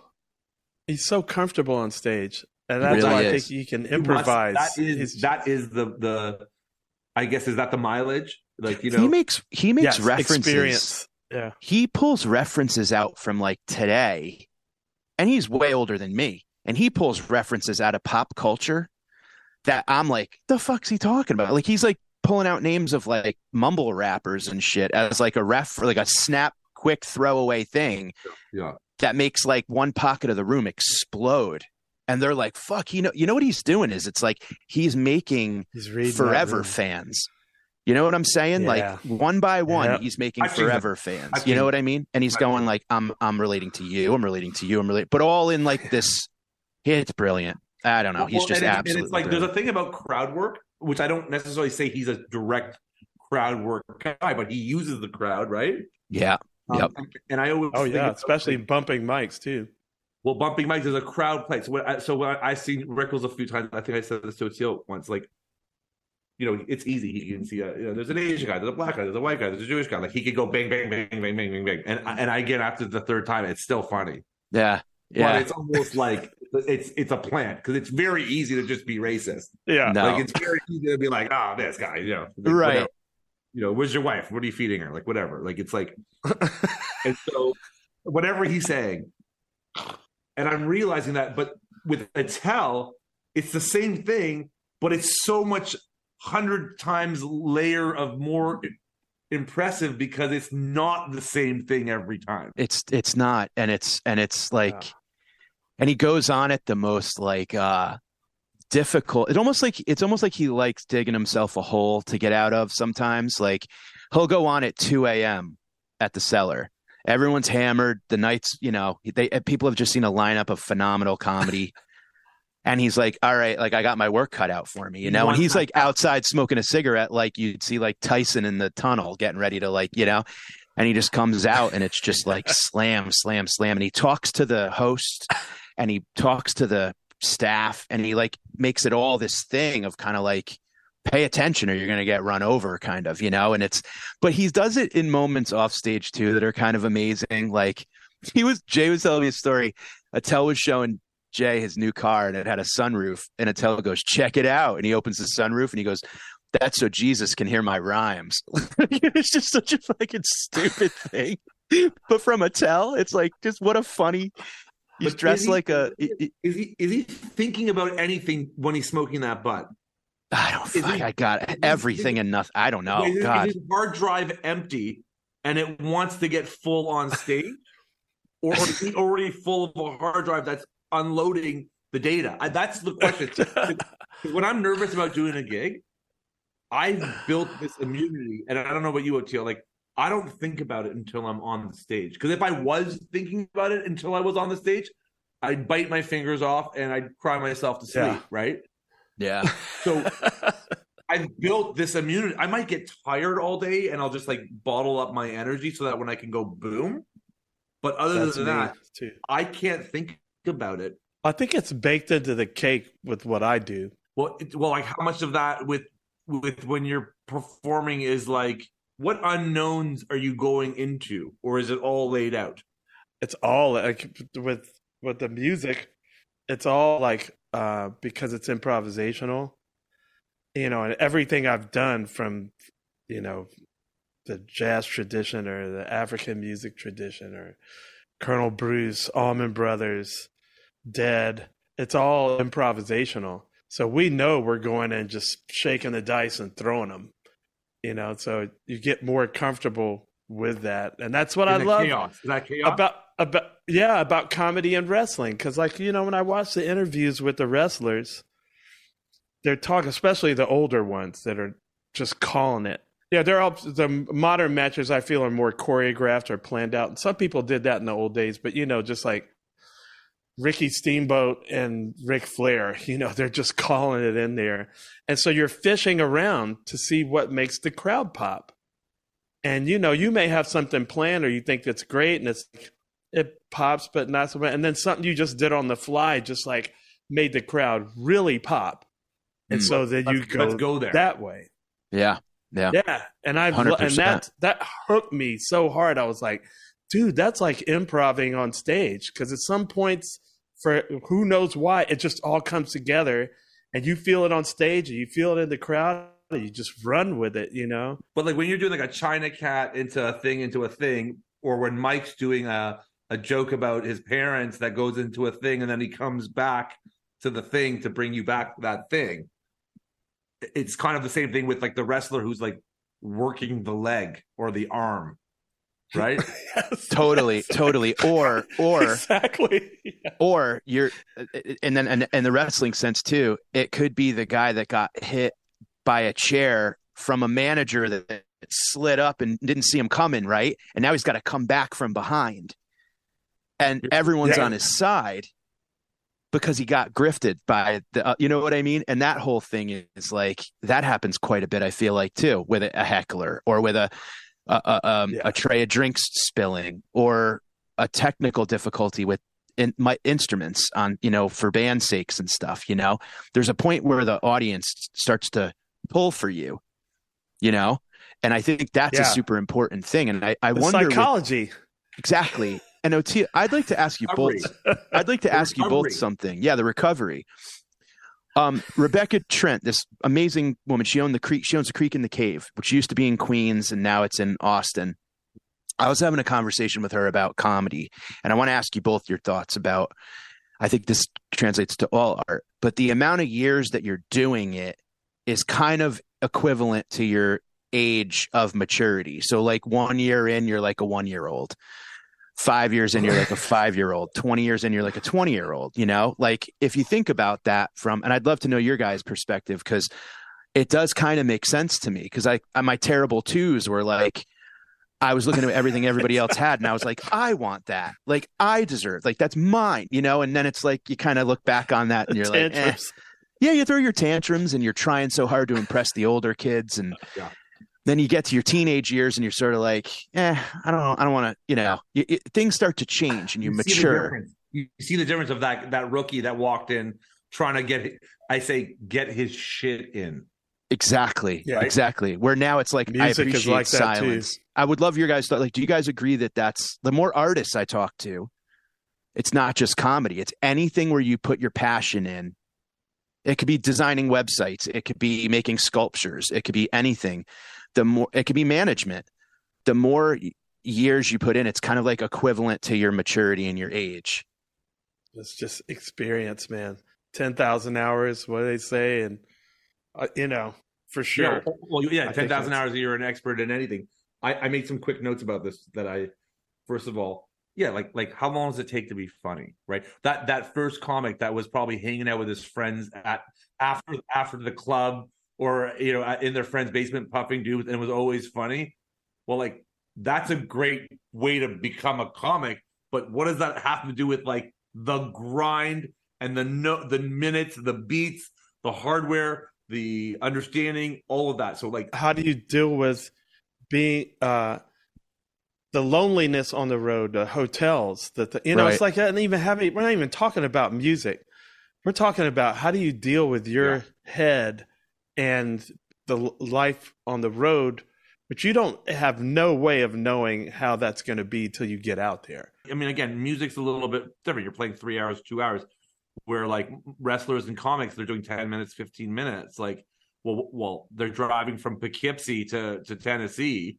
He's so comfortable on stage, and that's really why is. I think he can improvise. Must, that is His, that is the the. I guess is that the mileage? Like you know, he makes he makes yes, references. Experience. Yeah, he pulls references out from like today, and he's way older than me, and he pulls references out of pop culture that I'm like, the fuck's he talking about? Like he's like pulling out names of like mumble rappers and shit as like a ref like a snap quick throwaway thing. Yeah. That makes like one pocket of the room explode. And they're like, fuck, you know, you know what he's doing is it's like he's making he's forever fans. You know what I'm saying? Yeah. Like one by one, yep. he's making I've forever fans. you know what I mean? And he's I've going like, I'm I'm relating to you, I'm relating to you, I'm relating but all in like this it's brilliant. I don't know. He's well, just and, absolutely. And it's like brilliant. there's a thing about crowd work which I don't necessarily say he's a direct crowd work guy, but he uses the crowd, right? Yeah. Um, yep. And I always oh yeah, especially bumping mics too. Well, bumping mics is a crowd play. So when I, so when I, have seen Rickles a few times, I think I said this to Atil once. Like, you know, it's easy. He can see a, you know, there's an Asian guy, there's a black guy, there's a white guy, there's a Jewish guy. Like he could go bang, bang, bang, bang, bang, bang, bang, and and I get after the third time, it's still funny. Yeah, yeah. But it's almost like it's it's a plant because it's very easy to just be racist. Yeah, no. like it's very easy to be like, oh, this guy, you know, right. Whatever. You know, where's your wife? What are you feeding her? Like whatever. Like it's like, and so whatever he's saying, and I'm realizing that, but with a Attell, it's the same thing, but it's so much hundred times layer of more impressive because it's not the same thing every time. It's it's not, and it's and it's like. Yeah and he goes on at the most like uh difficult. It almost like it's almost like he likes digging himself a hole to get out of sometimes. Like he'll go on at 2 a.m at the cellar. Everyone's hammered. The nights you know they eh, people have just seen a lineup of phenomenal comedy. And he's like all right like i got my work cut out for me you know? And he's like outside smoking a cigarette like you'd see like tyson in the tunnel getting ready to like you know? And he just comes out and it's just like slam slam slam. And he talks to the host and he talks to the staff and he like makes it all this thing of kind of like pay attention or you're going to get run over kind of you know? And it's but he does it in moments off stage too that are kind of amazing. Like he was jay was telling me a story. Attell was showing jay his new car and it had a sunroof and attell goes check it out. And he opens the sunroof and he goes that's so jesus can hear my rhymes. It's just such a fucking stupid thing. But from attell it's like just what a funny He's but dressed he, like a. Is he is he thinking about anything when he's smoking that butt? I don't. He, I got everything and nothing. I don't know. Is, God, is his hard drive empty and it wants to get full on stage, or is he already full of a hard drive that's unloading the data? I, that's the question. when I'm nervous about doing a gig, I've built this immunity, and I don't know about you, Oteil. Like I don't think about it until I'm on the stage. Because if I was thinking about it until I was on the stage, I'd bite my fingers off and I'd cry myself to sleep, yeah. right? Yeah. So I've built this immunity. I might get tired all day and I'll just like bottle up my energy so that when I can go boom. But other That's than that, too. I can't think about it. I think it's baked into the cake with what I do. Well, it, well, like how much of that with with when you're performing is like what unknowns are you going into or is it all laid out? It's all like with with the music it's all like uh because it's improvisational you know and everything i've done from you know the jazz tradition or the african music tradition or colonel bruce allman brothers dead it's all improvisational. So we know we're going and just shaking the dice and throwing them you know so you get more comfortable with that and that's what i love chaos. Is that chaos? about about yeah about comedy and wrestling because like you know when i watch the interviews with the wrestlers they're talking especially the older ones that are just calling it yeah they're all the modern matches i feel are more choreographed or planned out and some people did that in the old days but you know just like Ricky Steamboat and Ric Flair. You know, they're just calling it in there. And so you're fishing around to see what makes the crowd pop. And you know, you may have something planned or you think that's great and it's it pops, but not so much. And then something you just did on the fly just like made the crowd really pop. And mm. so then you let's, go, let's go there that way. Yeah. Yeah. Yeah. And I and that that hooked me so hard. I was like, dude, that's like improvising on stage. Cause at some points for who knows why, it just all comes together and you feel it on stage and you feel it in the crowd and you just run with it, you know? But like when you're doing like a China cat into a thing into a thing, or when Mike's doing a a joke about his parents that goes into a thing and then he comes back to the thing to bring you back that thing. It's kind of the same thing with like the wrestler who's like working the leg or the arm. Right? yes, totally, yes. totally. Or or exactly. Yeah. Or you're and then and in the wrestling sense too, it could be the guy that got hit by a chair from a manager that slid up and didn't see him coming, right? And now he's got to come back from behind and everyone's yeah. on his side because he got grifted by the uh, you know what i mean and that whole thing is like that happens quite a bit i feel like too with a, a heckler or with a um, yeah. a, tray of drinks spilling or a technical difficulty with in my instruments on you know for band sakes and stuff you know there's a point where the audience starts to pull for you you know and i think that's yeah. a super important thing and i i the wonder psychology with, exactly and OT, I'd like to ask you both. I'd like to ask you both something. Yeah, the recovery. Um, Rebecca Trent, this amazing woman, she owned the creek. She owns the creek in the cave, which used to be in Queens and now it's in Austin. I was having a conversation with her about comedy, and I want to ask you both your thoughts about. I think this translates to all art, but the amount of years that you're doing it is kind of equivalent to your age of maturity. So, like one year in, you're like a one year old five years in you're like a five year old 20 years in you're like a 20 year old you know? Like if you think about that from and i'd love to know your guys perspective because it does kind of make sense to me because i my terrible twos were like i was looking at everything everybody else had and i was like i want that. Like i deserve like that's mine you know? And then it's like you kind of look back on that and you're like eh. yeah you throw your tantrums and you're trying so hard to impress the older kids and yeah then you get to your teenage years and you're sort of like, eh, I don't know, I don't want to, you know, you, it, things start to change and you, you mature. You see the difference of that that rookie that walked in trying to get, I say, get his shit in. Exactly. Yeah. Exactly. Where now it's like Music I appreciate like silence. I would love your guys' thought. Like, do you guys agree that that's the more artists I talk to, it's not just comedy. It's anything where you put your passion in. It could be designing websites. It could be making sculptures. It could be anything the more it could be management. The more years you put in, it's kind of like equivalent to your maturity and your age. It's just experience, man. Ten thousand hours, what do they say? And uh, you know, for sure. Yeah, well, yeah, ten thousand hours. You're an expert in anything. I, I made some quick notes about this. That I, first of all, yeah, like like how long does it take to be funny, right? That that first comic that was probably hanging out with his friends at after after the club or you know in their friend's basement puffing dudes and it was always funny well like that's a great way to become a comic but what does that have to do with like the grind and the no the minutes the beats the hardware the understanding all of that so like how do you deal with being uh the loneliness on the road the hotels that the, you know right. it's like and even having we're not even talking about music we're talking about how do you deal with your yeah. head and the life on the road but you don't have no way of knowing how that's going to be till you get out there. I mean, again, music's a little bit different. You're playing three hours, two hours, where like wrestlers and comics, they're doing ten minutes, fifteen minutes. Like, well, well, they're driving from Poughkeepsie to to Tennessee.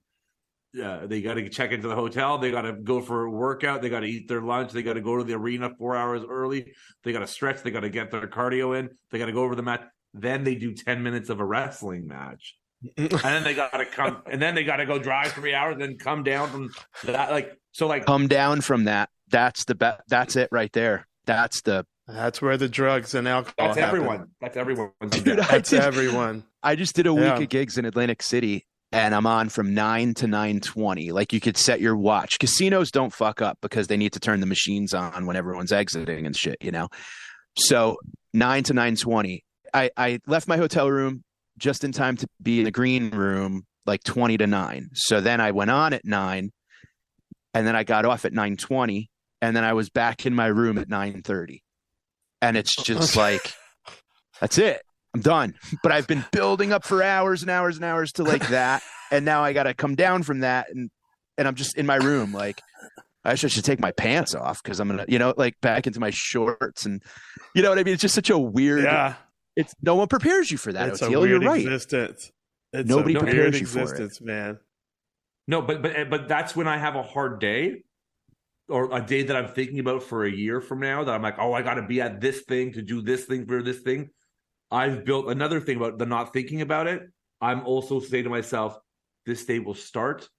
Uh, they got to check into the hotel. They got to go for a workout. They got to eat their lunch. They got to go to the arena four hours early. They got to stretch. They got to get their cardio in. They got to go over the mat. Then they do 10 minutes of a wrestling match. and then they got to come, and then they got to go drive three hours, and come down from that. Like, so, like, come down from that. That's the best. That's it right there. That's the. That's where the drugs and alcohol. That's happen. everyone. That's everyone. Dude, that's did, everyone. I just did a week yeah. of gigs in Atlantic City, and I'm on from nine to nine twenty. Like you could set your watch. Casinos don't fuck up because they need to turn the machines on when everyone's exiting and shit. You know, so nine to nine twenty. I, I left my hotel room just in time to be in the green room like 20 to 9. So then I went on at 9 and then I got off at 9:20 and then I was back in my room at 9:30. And it's just like that's it. I'm done. But I've been building up for hours and hours and hours to like that, and now I got to come down from that, and and I'm just in my room like I should, should take my pants off because I'm gonna, you know, like back into my shorts and, you know what I mean. It's just such a weird. Yeah. It's no one prepares you for that. It's Oteil. You're right. Existence. It's Nobody prepares you for it, man. No, but but eh, but that's when I have a hard day, or a day that I'm thinking about for a year from now. That I'm like, oh, I got to be at this thing to do this thing for this thing. I've built another thing about the not thinking about it. I'm also saying to myself, this day will start,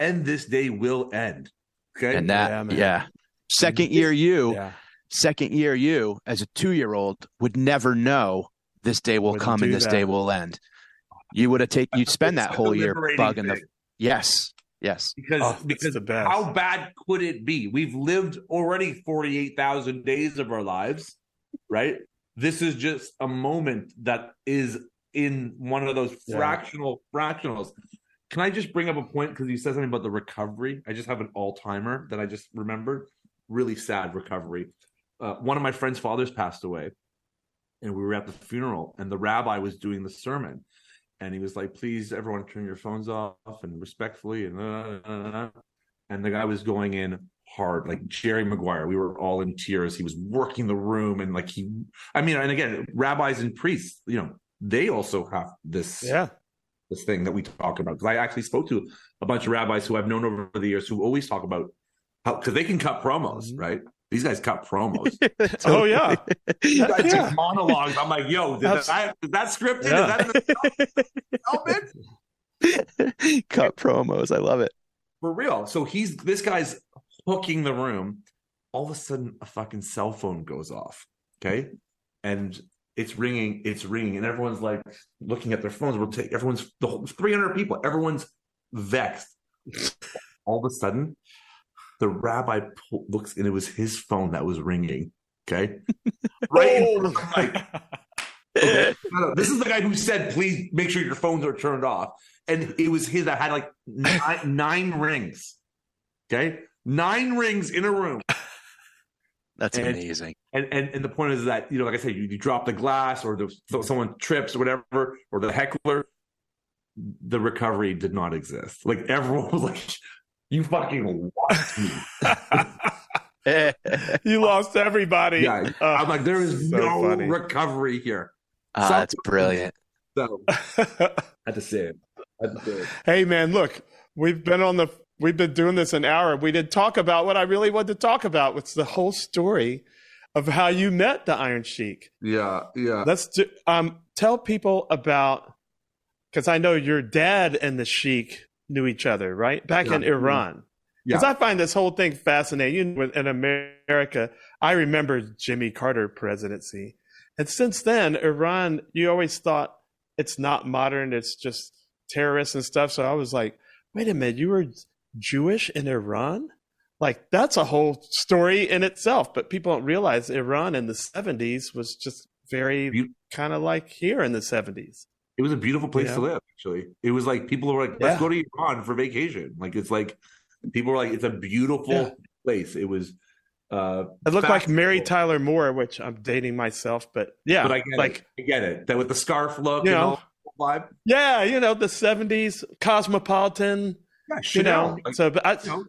and this day will end. Okay. And that, yeah. yeah. Second year you, yeah. second year you, as a two year old, would never know this day will come and this that. day will end. You would have taken, you'd spend that whole year bugging the. Yes. Yes. Because oh, because how bad could it be? We've lived already 48,000 days of our lives, right? This is just a moment that is in one of those fractional yeah. fractionals. Can I just bring up a point because you said something about the recovery? I just have an all timer that I just remembered. Really sad recovery. Uh, one of my friend's fathers passed away, and we were at the funeral, and the rabbi was doing the sermon, and he was like, "Please, everyone, turn your phones off and respectfully." And uh, and the guy was going in hard, like Jerry Maguire. We were all in tears. He was working the room, and like he, I mean, and again, rabbis and priests, you know, they also have this yeah this thing that we talk about because I actually spoke to a bunch of rabbis who I've known over the years who always talk about how because they can cut promos, mm-hmm. right? These guys cut promos. oh yeah, these guys yeah. monologues. I'm like, yo, did that, is that scripted? Yeah. Is that cut promos. I love it for real. So he's this guy's hooking the room. All of a sudden, a fucking cell phone goes off. Okay, and it's ringing, it's ringing, and everyone's like looking at their phones. We'll take everyone's the whole 300 people, everyone's vexed. All of a sudden, the rabbi pull, looks and it was his phone that was ringing. Okay, right. oh. like, okay. this is the guy who said, "Please make sure your phones are turned off," and it was his that had like nine, nine rings. Okay, nine rings in a room. That's and, amazing. And, and and the point is that you know, like I said, you, you drop the glass or the, someone trips or whatever, or the heckler. The recovery did not exist. Like everyone was like, "You fucking lost me." you lost everybody. Yeah, I'm like, there is so no funny. recovery here. Ah, that's brilliant. So, I had to say it. I had to say it. Hey, man, look, we've been on the we've been doing this an hour. We didn't talk about what I really wanted to talk about, which is the whole story of how you met the Iron Sheik. Yeah, yeah. Let's do, um, tell people about because I know your dad and the Sheik knew each other, right? Back yeah, in Iran. Because yeah. I find this whole thing fascinating. In America, I remember Jimmy Carter presidency, and since then, Iran. You always thought it's not modern; it's just terrorists and stuff. So I was like, wait a minute, you were Jewish in Iran? Like that's a whole story in itself, but people don't realize Iran in the 70s was just very kind of like here in the 70s. It was a beautiful place to live, actually. It was like people were like, let's yeah. go to Iran for vacation. Like it's like people were like, it's a beautiful yeah. place. It was uh it looked like Mary Tyler Moore, which I'm dating myself, but yeah, but I get like it. I get it. That with the scarf look, you know, vibe. Yeah, you know, the 70s cosmopolitan yeah, you know. Like, so, but I, you know,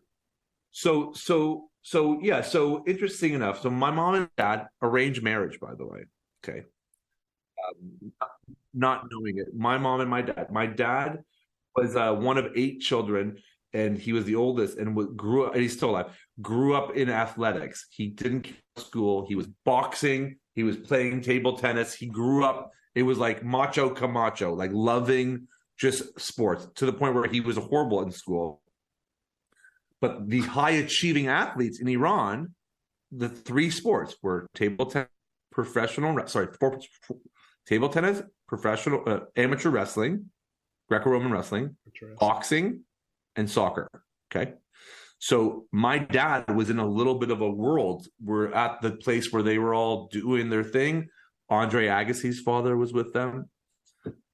so so so yeah. So interesting enough. So my mom and dad arranged marriage, by the way. Okay, um, not knowing it. My mom and my dad. My dad was uh, one of eight children, and he was the oldest, and grew up. And he's still alive. Grew up in athletics. He didn't school. He was boxing. He was playing table tennis. He grew up. It was like macho camacho, like loving just sports to the point where he was horrible in school. But the high achieving athletes in Iran, the three sports were table tennis, professional, sorry, four, table tennis, professional, uh, amateur wrestling, Greco Roman wrestling, boxing, and soccer. Okay. So my dad was in a little bit of a world. We're at the place where they were all doing their thing. Andre Agassi's father was with them.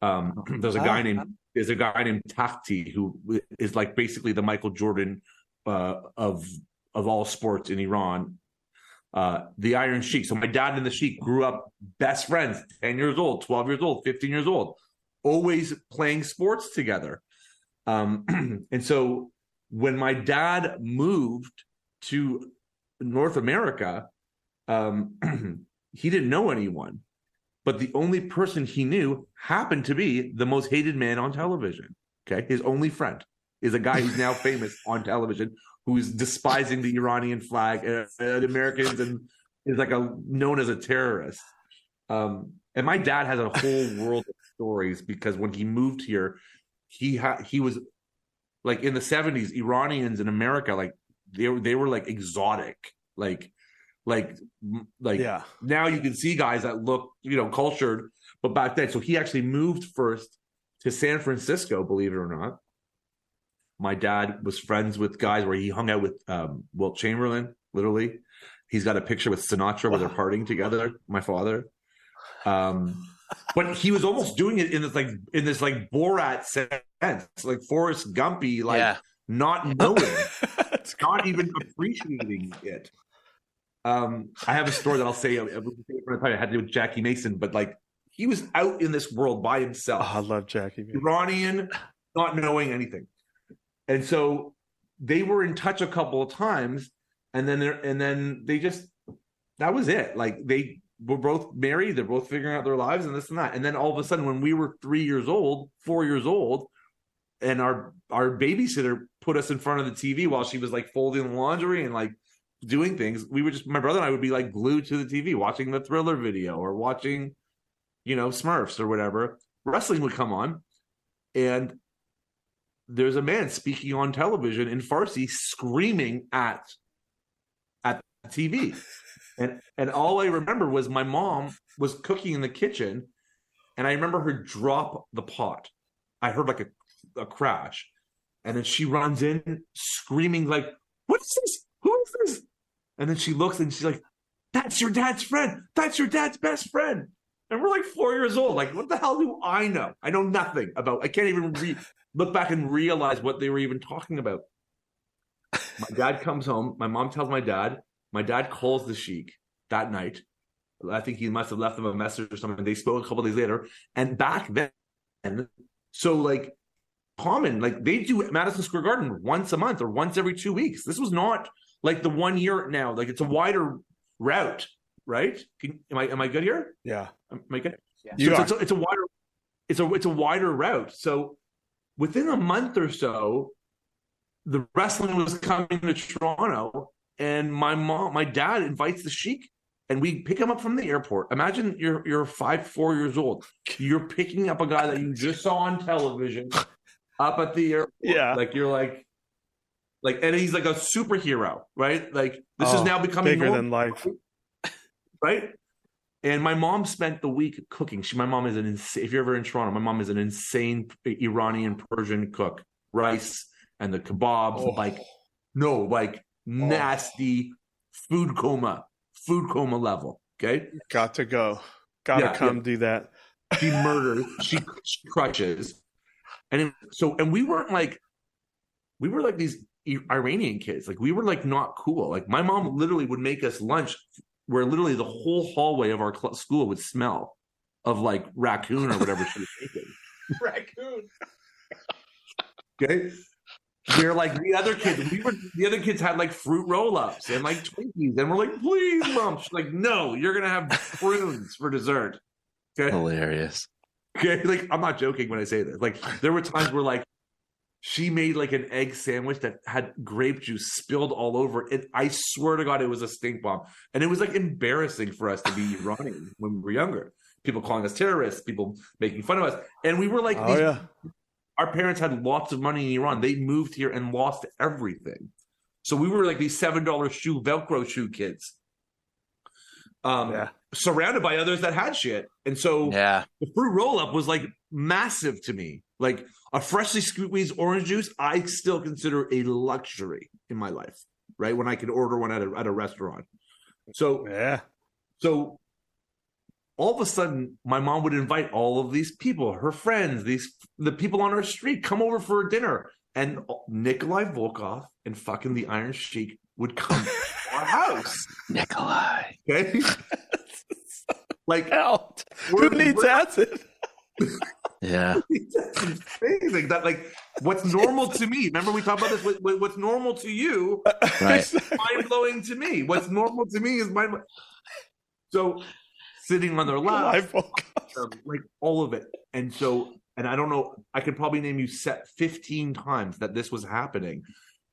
Um, there's a guy named there's a guy named Takhti who is like basically the Michael Jordan uh, of of all sports in Iran, uh, the Iron Sheik. So my dad and the Sheik grew up best friends, 10 years old, 12 years old, 15 years old, always playing sports together. Um, and so when my dad moved to North America, um, he didn't know anyone, but the only person he knew happened to be the most hated man on television. Okay. His only friend is a guy who's now famous on television who's despising the Iranian flag and, and Americans and is like a known as a terrorist. Um, and my dad has a whole world of stories because when he moved here, he had he was like in the 70s, Iranians in America, like they were they were like exotic. Like like like yeah. now you can see guys that look, you know, cultured, but back then, so he actually moved first to San Francisco, believe it or not my dad was friends with guys where he hung out with um, Wilt Chamberlain, literally. He's got a picture with Sinatra where they're partying together, my father. Um, but he was almost doing it in this like in this like Borat sense, like Forrest Gumpy, like yeah. not knowing, not even appreciating it. Um, I have a story that I'll say. I had to do with Jackie Mason, but like he was out in this world by himself. Oh, I love Jackie. Mason. Iranian, not knowing anything. And so they were in touch a couple of times, and then they're and then they just that was it. Like they were both married, they're both figuring out their lives and this and that. And then all of a sudden, when we were three years old, four years old, and our our babysitter put us in front of the TV while she was like folding laundry and like doing things, we would just my brother and I would be like glued to the TV watching the thriller video or watching, you know, Smurfs or whatever. Wrestling would come on, and there's a man speaking on television in Farsi screaming at at TV. And and all I remember was my mom was cooking in the kitchen and I remember her drop the pot. I heard like a, a crash. And then she runs in screaming like, "What is this? Who is this?" And then she looks and she's like, "That's your dad's friend. That's your dad's best friend." And we're like four years old. Like, what the hell do I know? I know nothing about. I can't even read look back and realize what they were even talking about. My dad comes home. My mom tells my dad. My dad calls the sheik that night. I think he must have left them a message or something. They spoke a couple days later. And back then, so like common, like they do Madison Square Garden once a month or once every two weeks. This was not like the one year now. Like it's a wider route, right? Can, am I am I good here? Yeah. Am I good? Yeah. So it's, it's, a, it's a wider it's a it's a wider route. So within a month or so, the wrestling was coming to Toronto, and my mom, my dad invites the Sheik, and we pick him up from the airport. Imagine you're you're five, four years old. You're picking up a guy that you just saw on television up at the airport. Yeah, like you're like, like, and he's like a superhero, right? Like this oh, is now becoming bigger normal, than life, right? And my mom spent the week cooking. She, my mom is an insane. If you're ever in Toronto, my mom is an insane Iranian Persian cook. Rice and the kebabs, oh. like no, like oh. nasty food coma, food coma level. Okay, got to go. Got to yeah, come yeah. do that. She murders. she, she crutches, and it, so and we weren't like, we were like these Iranian kids. Like we were like not cool. Like my mom literally would make us lunch where literally the whole hallway of our cl- school would smell of like raccoon or whatever she was making. raccoon. okay. They're like the other kids. We were the other kids had like fruit roll-ups and like Twinkies, and we're like, please, mom. She's like, no, you're gonna have prunes for dessert. Okay. Hilarious. Okay, like I'm not joking when I say this. Like there were times where like she made like an egg sandwich that had grape juice spilled all over it. I swear to God, it was a stink bomb. And it was like embarrassing for us to be Iranian when we were younger. People calling us terrorists, people making fun of us. And we were like, oh, these, yeah. our parents had lots of money in Iran. They moved here and lost everything. So we were like these $7 shoe, Velcro shoe kids. Um, yeah. surrounded by others that had shit. And so yeah. the fruit roll up was like massive to me. Like a freshly squeezed orange juice, I still consider a luxury in my life, right? When I can order one at a, at a restaurant. So, yeah. So all of a sudden, my mom would invite all of these people, her friends, these the people on our street, come over for dinner. And Nikolai Volkov and fucking the Iron Sheik would come to our house. Nikolai. Okay. like out. Who needs acid? Yeah. Amazing that like what's normal to me. Remember we talked about this. What, what's normal to you, Right. mind blowing to me. What's normal to me is mind. So sitting on their lap, Life woke up. um, like all of it. And so, and I don't know, I could probably name you set 15 times that this was happening.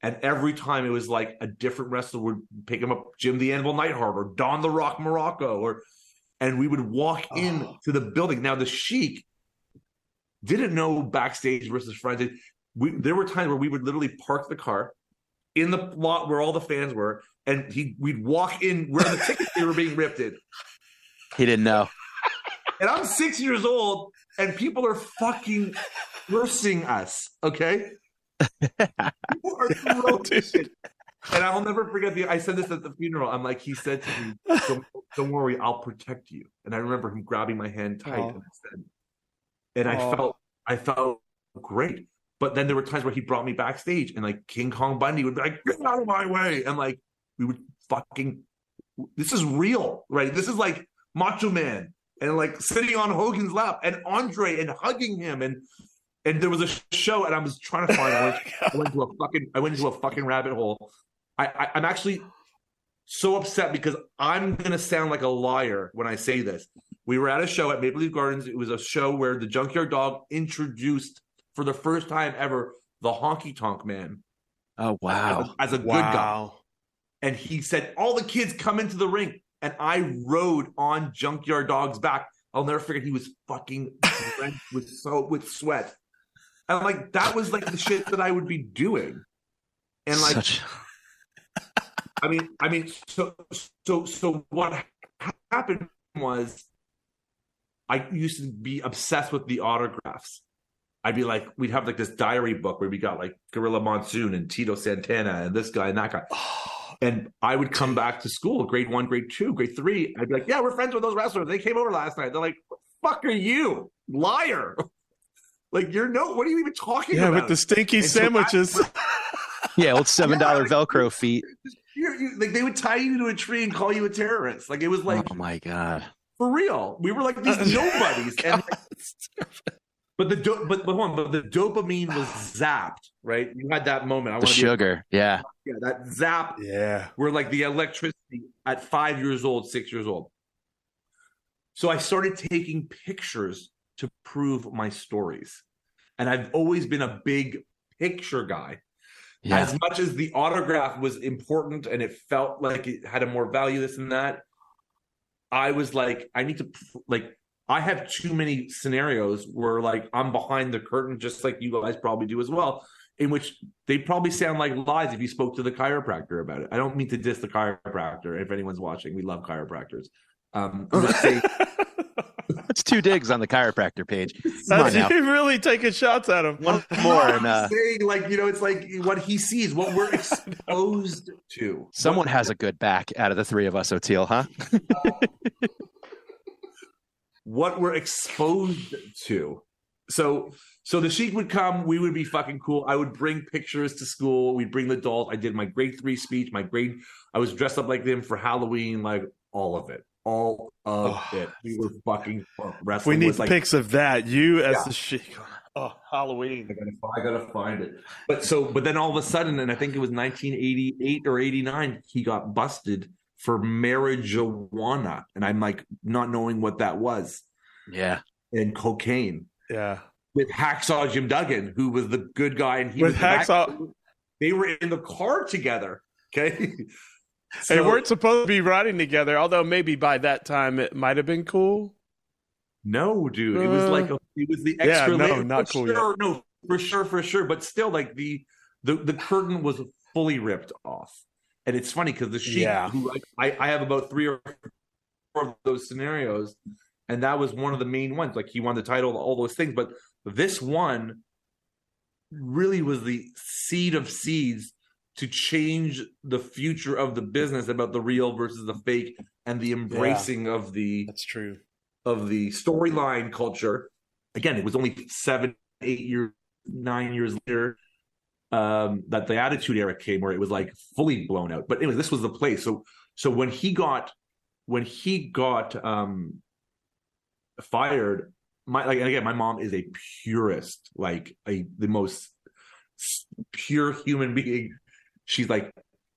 And every time it was like a different wrestler would pick him up, Jim the Anvil Neidhart or Don the Rock Muraco, or and we would walk in Oh. to the building. Now the Sheik didn't know backstage versus friends. We there were times where we would literally park the car in the lot where all the fans were, and he we'd walk in where the tickets they were being ripped in. He didn't know. And I'm six years old, and people are fucking cursing us. Okay, people are throwing. And I'll never forget the. I said this at the funeral. I'm like, he said to me, "Don't, don't worry, I'll protect you." And I remember him grabbing my hand tight, Oh. and I said, and I Oh. felt, I felt great. But then there were times where he brought me backstage, and like King Kong Bundy would be like, "Get out of my way!" And like we would fucking. This is real, right? This is like Macho Man and like sitting on Hogan's lap and Andre and hugging him and and there was a show and I was trying to find I went, I went into a fucking I went into a fucking rabbit hole. I, I I'm actually so upset because I'm gonna sound like a liar when I say this. We were at a show at Maple Leaf Gardens. It was a show where the Junkyard Dog introduced for the first time ever the Honky Tonk Man Oh as wow. a, as a good guy and he said, "All the kids come into the ring," and I rode on Junkyard Dog's back. I'll never forget. He was fucking drenched with so with sweat, and like that was like the shit that I would be doing. And like, Such I mean, I mean, so so so what happened was, I used to be obsessed with the autographs. I'd be like, we'd have like this diary book where we got like Gorilla Monsoon and Tito Santana and this guy and that guy. And I would come back to school, grade one, grade two, grade three. I'd be like, yeah, we're friends with those wrestlers. They came over last night. They're like, fuck are you? Liar. like, you're no, what are you even talking Yeah, about? with the stinky And so I- sandwiches. yeah, old seven dollar Yeah, like- Velcro feet. You, like, they would tie you to a tree and call you a terrorist. Like, it was like, oh my god. For real. We were like these oh, nobodies. And but the do- but but, hold on, but the dopamine was zapped, right? You had that moment. I The want to sugar. Yeah. yeah, that zap yeah. we're like the electricity at five years old, six years old. So I started taking pictures to prove my stories. And I've always been a big picture guy. Yeah. As much as the autograph was important and it felt like it had a more value, this and that, I was like, I need to, like, I have too many scenarios where, like, I'm behind the curtain, just like you guys probably do as well, in which they probably sound like lies if you spoke to the chiropractor about it. I don't mean to diss the chiropractor. If anyone's watching, we love chiropractors. Um, I'm saying, That's two digs on the chiropractor page. Come on That's now. you really taking shots at him. One more and uh, saying, like, you know, it's like what he sees, what we're exposed to. someone has a good back out of the three of us, O'Teal, huh? what we're exposed to. So so the sheik would come, we would be fucking cool. I would bring pictures to school. We'd bring the dolls. I did my grade three speech, my grade I was dressed up like them for Halloween, like all of it. All of Oh. it. We were fucking wrestling. we need like pics of that. You as Yeah. the sheik. Oh, Halloween. I gotta, I gotta find it. But so, but then all of a sudden, and I think it was 1988 or 89, he got busted for marijuana, and I'm like not knowing what that was, Yeah. and cocaine. Yeah. with Hacksaw Jim Duggan, who was the good guy, and he With was the back- Hacksaw- They were in the car together. Okay, they weren't supposed to be riding together, although maybe by that time it might have been cool. No, dude, it was Uh, like a, it was the extra. yeah, no, layer. not for cool Sure, no, for sure, for sure. But still, like the the the curtain was fully ripped off, and it's funny because the Sheik, Yeah. who I, I have about three or four of those scenarios, and that was one of the main ones. Like he won the title, all those things, but this one really was the seed of seeds to change the future of the business about the real versus the fake and the embracing of the That's true. of the storyline culture. Again, it was only seven, eight years, nine years later. um, that the Attitude Era came, where it was like fully blown out. But anyway, this was the place. So so when he got when he got um, fired, my like again, my mom is a purist, like a the most pure human being. She's like,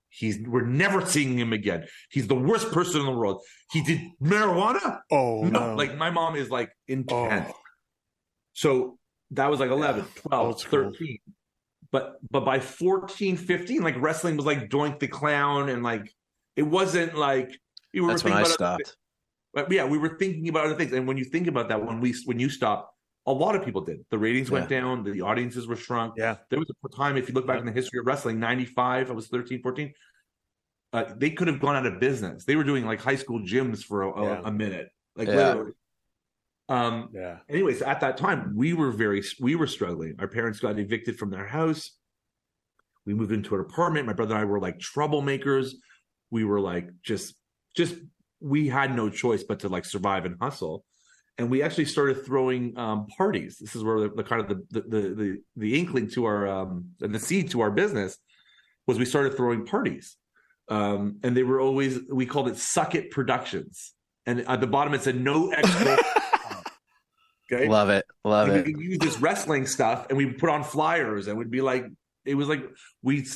he's we're never seeing him again. He's the worst person in the world. He did marijuana. Oh no! no. Like my mom is like intense. Oh. So that was like 11, yeah. 12, 13. But but by 14, 15, like wrestling was like Doink the Clown and like it wasn't like we were That's when I stopped. But yeah, we were thinking about other things. And when you think about that, when we when you stopped, a lot of people did. The ratings yeah. went down, the audiences were shrunk. Yeah. There was a time, if you look back in the history of wrestling, 95, I was 13, 14. Uh, they could have gone out of business. They were doing like high school gyms for a, yeah. a, a minute. Like yeah. literally. Um, yeah. Anyways, at that time, we were very we were struggling. Our parents got evicted from their house. We moved into an apartment. My brother and I were like troublemakers. We were like just just we had no choice but to like survive and hustle. And we actually started throwing um, parties. This is where the, the kind of the, the, the the inkling to our um, and the seed to our business was we started throwing parties. Um, and they were always we called it Suck It Productions. And at the bottom it said no extra Okay. Love it. Love and it. We use this wrestling stuff and we put on flyers and we'd be like, it was like we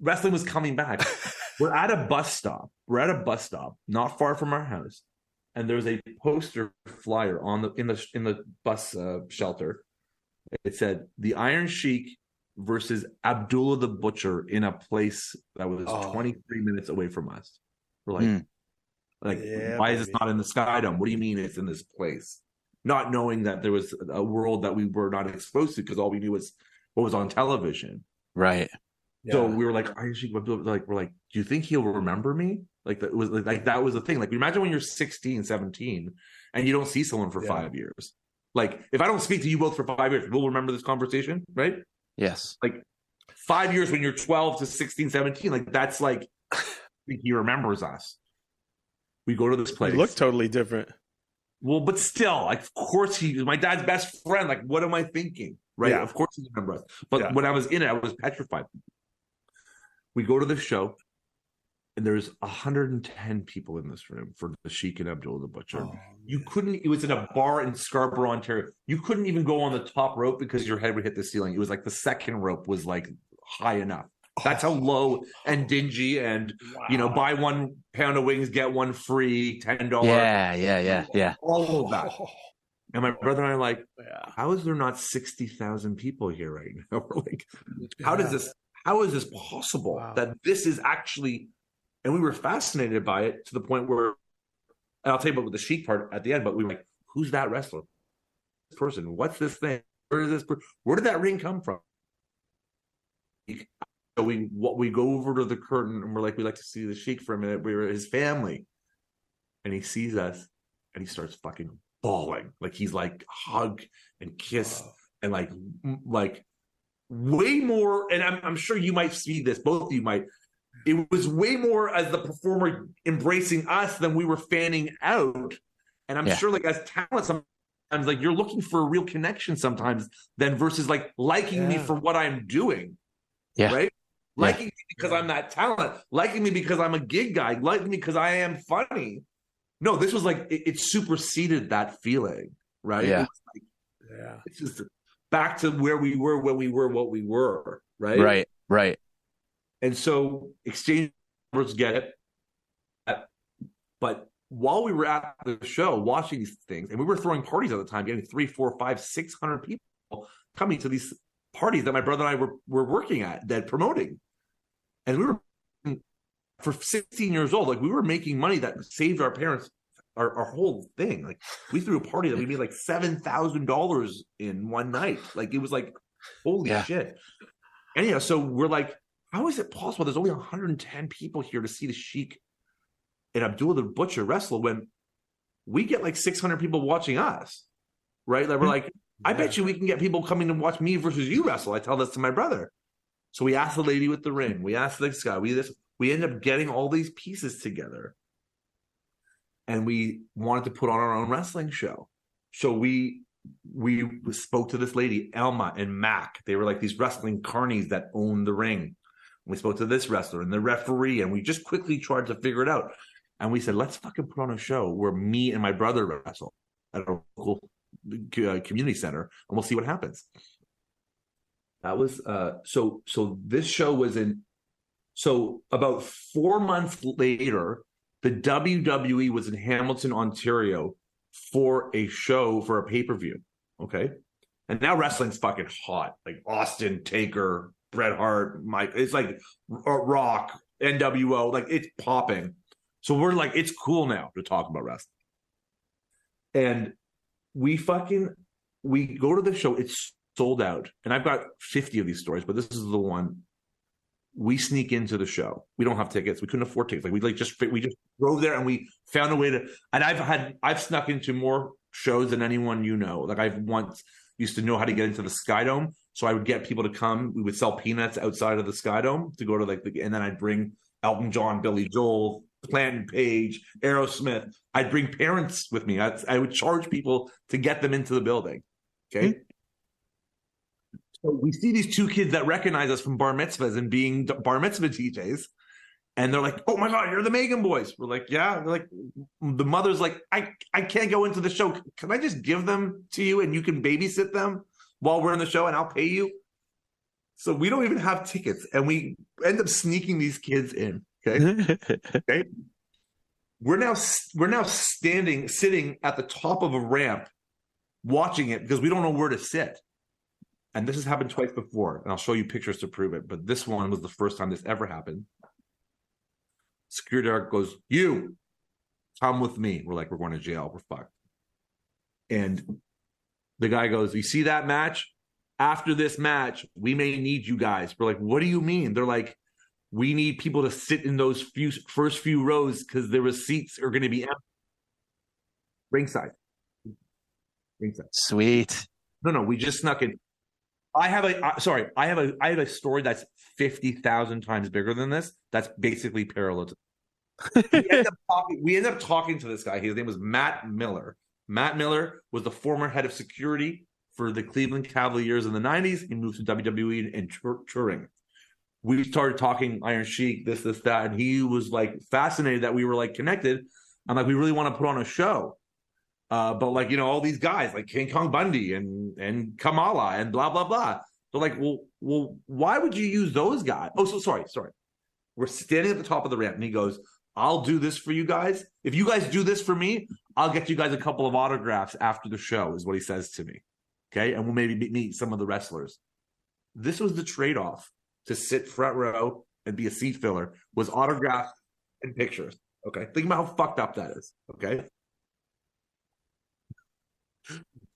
wrestling was coming back. We're at a bus stop. We're at a bus stop, not far from our house, and there was a poster flyer on the in the in the bus uh, shelter. It said the Iron Sheik versus Abdullah the Butcher in a place that was oh. 23 minutes away from us. We're like, mm. like, yeah, why baby. is this not in the Skydome? What do you mean it's in this place? not knowing that there was a world that we were not exposed to because all we knew was what was on television. Right. So we were like, like we're like, do you think he'll remember me? Like that was like that was the thing. Like imagine when you're 16, 17 and you don't see someone for yeah. five years. Like if I don't speak to you both for five years, we'll remember this conversation, right? Yes. Like five years when you're 12 to 16, 17, like that's like he remembers us. We go to this place. You look totally different. Well, but still, like, of course he my dad's best friend. Like, what am I thinking? Right? Yeah. Of course he remembers us. But yeah. when I was in it, I was petrified. We go to the show, and there's 110 people in this room for the Sheik and Abdul the Butcher. Oh, you couldn't. It was in a bar in Scarborough, Ontario. You couldn't even go on the top rope because your head would hit the ceiling. It was like the second rope was like high enough. That's how oh. low and dingy and wow. you know, buy one pound of wings, get one free, ten dollars. Yeah, yeah, yeah, yeah. All of that. And my brother and I are like, yeah. how is there not sixty thousand people here right now? We're like, how does this how is this possible wow. that this is actually and we were fascinated by it to the point where and I'll tell you about the Sheik part at the end, but we were like, who's that wrestler? This person, what's this thing? Where is this? Where did that ring come from? So we what we go over to the curtain and we're like, we like to see the sheik for a minute. We were his family, and he sees us and he starts fucking bawling. Like he's like hug and kiss and like like way more. And I'm I'm sure you might see this. Both of you might. It was way more as the performer embracing us than we were fanning out. And I'm yeah. sure, like as talent, sometimes like you're looking for a real connection sometimes, than versus like liking yeah. me for what I'm doing. Yeah. Right liking yeah. me because I'm that talent, liking me because I'm a gig guy, liking me because I am funny. No, this was like it, it superseded that feeling, right? Yeah, like, yeah. It's just back to where we were when we were what we were, right? Right, right. And so exchange numbers get it, but while we were at the show watching these things, and we were throwing parties at the time, getting three, four, five, six hundred people coming to these parties that my brother and I were were working at that promoting, and we were for 16 years old, like we were making money that saved our parents our, our whole thing. Like we threw a party that we made like seven thousand dollars in one night. Like it was like holy shit! yeah. shit. Anyhow, so we're like, how is it possible? There's only 110 people here to see the Sheik and Abdullah the Butcher wrestle when we get like 600 people watching us, right? Like we're hmm. like, I bet you we can get people coming to watch me versus you wrestle. I tell this to my brother. So we asked the lady with the ring. We asked this guy. We this. We end up getting all these pieces together, and we wanted to put on our own wrestling show. So we we spoke to this lady, Elma and Mac. They were like these wrestling carnies that owned the ring. We spoke to this wrestler and the referee, and we just quickly tried to figure it out. And we said, let's fucking put on a show where me and my brother wrestle at a local uh, community center, and we'll see what happens. That was uh, so. So this show was in. So about four months later, the WWE was in Hamilton, Ontario, for a show for a pay per view. Okay, and now wrestling's fucking hot. Like Austin, Taker, Bret Hart, Mike. It's like Rock, NWO. Like it's popping. So we're like, it's cool now to talk about wrestling. And we fucking we go to the show. It's sold out, and I've got fifty of these stories, but this is the one. We sneak into the show. We don't have tickets. We couldn't afford tickets. Like we like just we just drove there and we found a way to. And I've had I've snuck into more shows than anyone you know. Like I've once used to know how to get into the Skydome, so I would get people to come. We would sell peanuts outside of the Skydome to go to like the, and then I'd bring Elton John, Billy Joel, Plant Page, Aerosmith. I'd bring parents with me. I'd, I would charge people to get them into the building. Okay. Mm-hmm. We see these two kids that recognize us from bar mitzvahs and being bar mitzvah DJs. And they're like, "Oh my god, you're the Magen Boys." We're like, "Yeah." They're like, the mother's like, "I I can't go into the show. Can I just give them to you and you can babysit them while we're in the show and I'll pay you?" So we don't even have tickets, and we end up sneaking these kids in. Okay. okay. We're now we're now standing sitting at the top of a ramp watching it because we don't know where to sit. And this has happened twice before, and I'll show you pictures to prove it. But this one was the first time this ever happened. Security guard goes, "You come with me." We're like, "We're going to jail. We're fucked." And the guy goes, "You see that match? After this match, we may need you guys." We're like, "What do you mean?" They're like, we need people to sit in those few first few rows because the receipts are going to be empty. Ringside. Ringside. Sweet. No, no, we just snuck in. I have a uh, sorry, I have a I have a story that's fifty thousand times bigger than this. That's basically parallel to. we, end up talking, we end up talking to this guy. His name was Matt Miller. Matt Miller was the former head of security for the Cleveland Cavaliers in the '90s. He moved to WWE and touring we started talking Iron Sheik, this, this, that, and he was like fascinated that we were like connected. I'm like, we really want to put on a show. Uh, but like, you know, all these guys like King Kong Bundy and and Kamala and blah blah blah. So like, well, well, why would you use those guys? Oh, so sorry, sorry. We're standing at the top of the ramp, and he goes, "I'll do this for you guys. If you guys do this for me, I'll get you guys a couple of autographs after the show." Is what he says to me. Okay, and we'll maybe meet some of the wrestlers. This was the trade off to sit front row and be a seat filler was autographs and pictures. Okay. Think about how fucked up that is. Okay.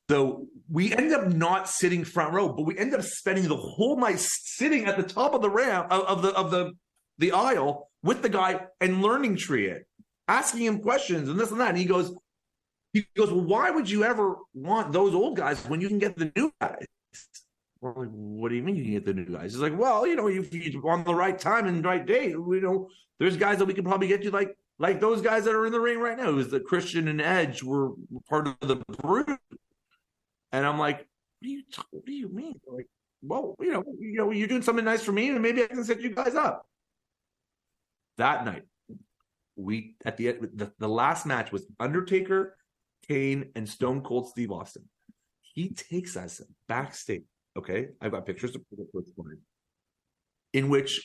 So we end up not sitting front row, but we end up spending the whole night sitting at the top of the ramp of, the of the the aisle with the guy and learning tree it, asking him questions and this and that. And he goes, he goes, Well, why would you ever want those old guys when you can get the new guys? Like, what do you mean you can get the new guys? It's like, well, you know, if you on the right time and right day, you know, there's guys that we can probably get you like like those guys that are in the ring right now. Is the Christian and Edge were part of the brood, and I'm like, what do you what do you mean? Like, well, you know, you know, you're doing something nice for me, and maybe I can set you guys up. That night, we at the end, the, the last match was Undertaker, Kane, and Stone Cold Steve Austin. He takes us backstage Okay, I've got pictures to prove it in. In which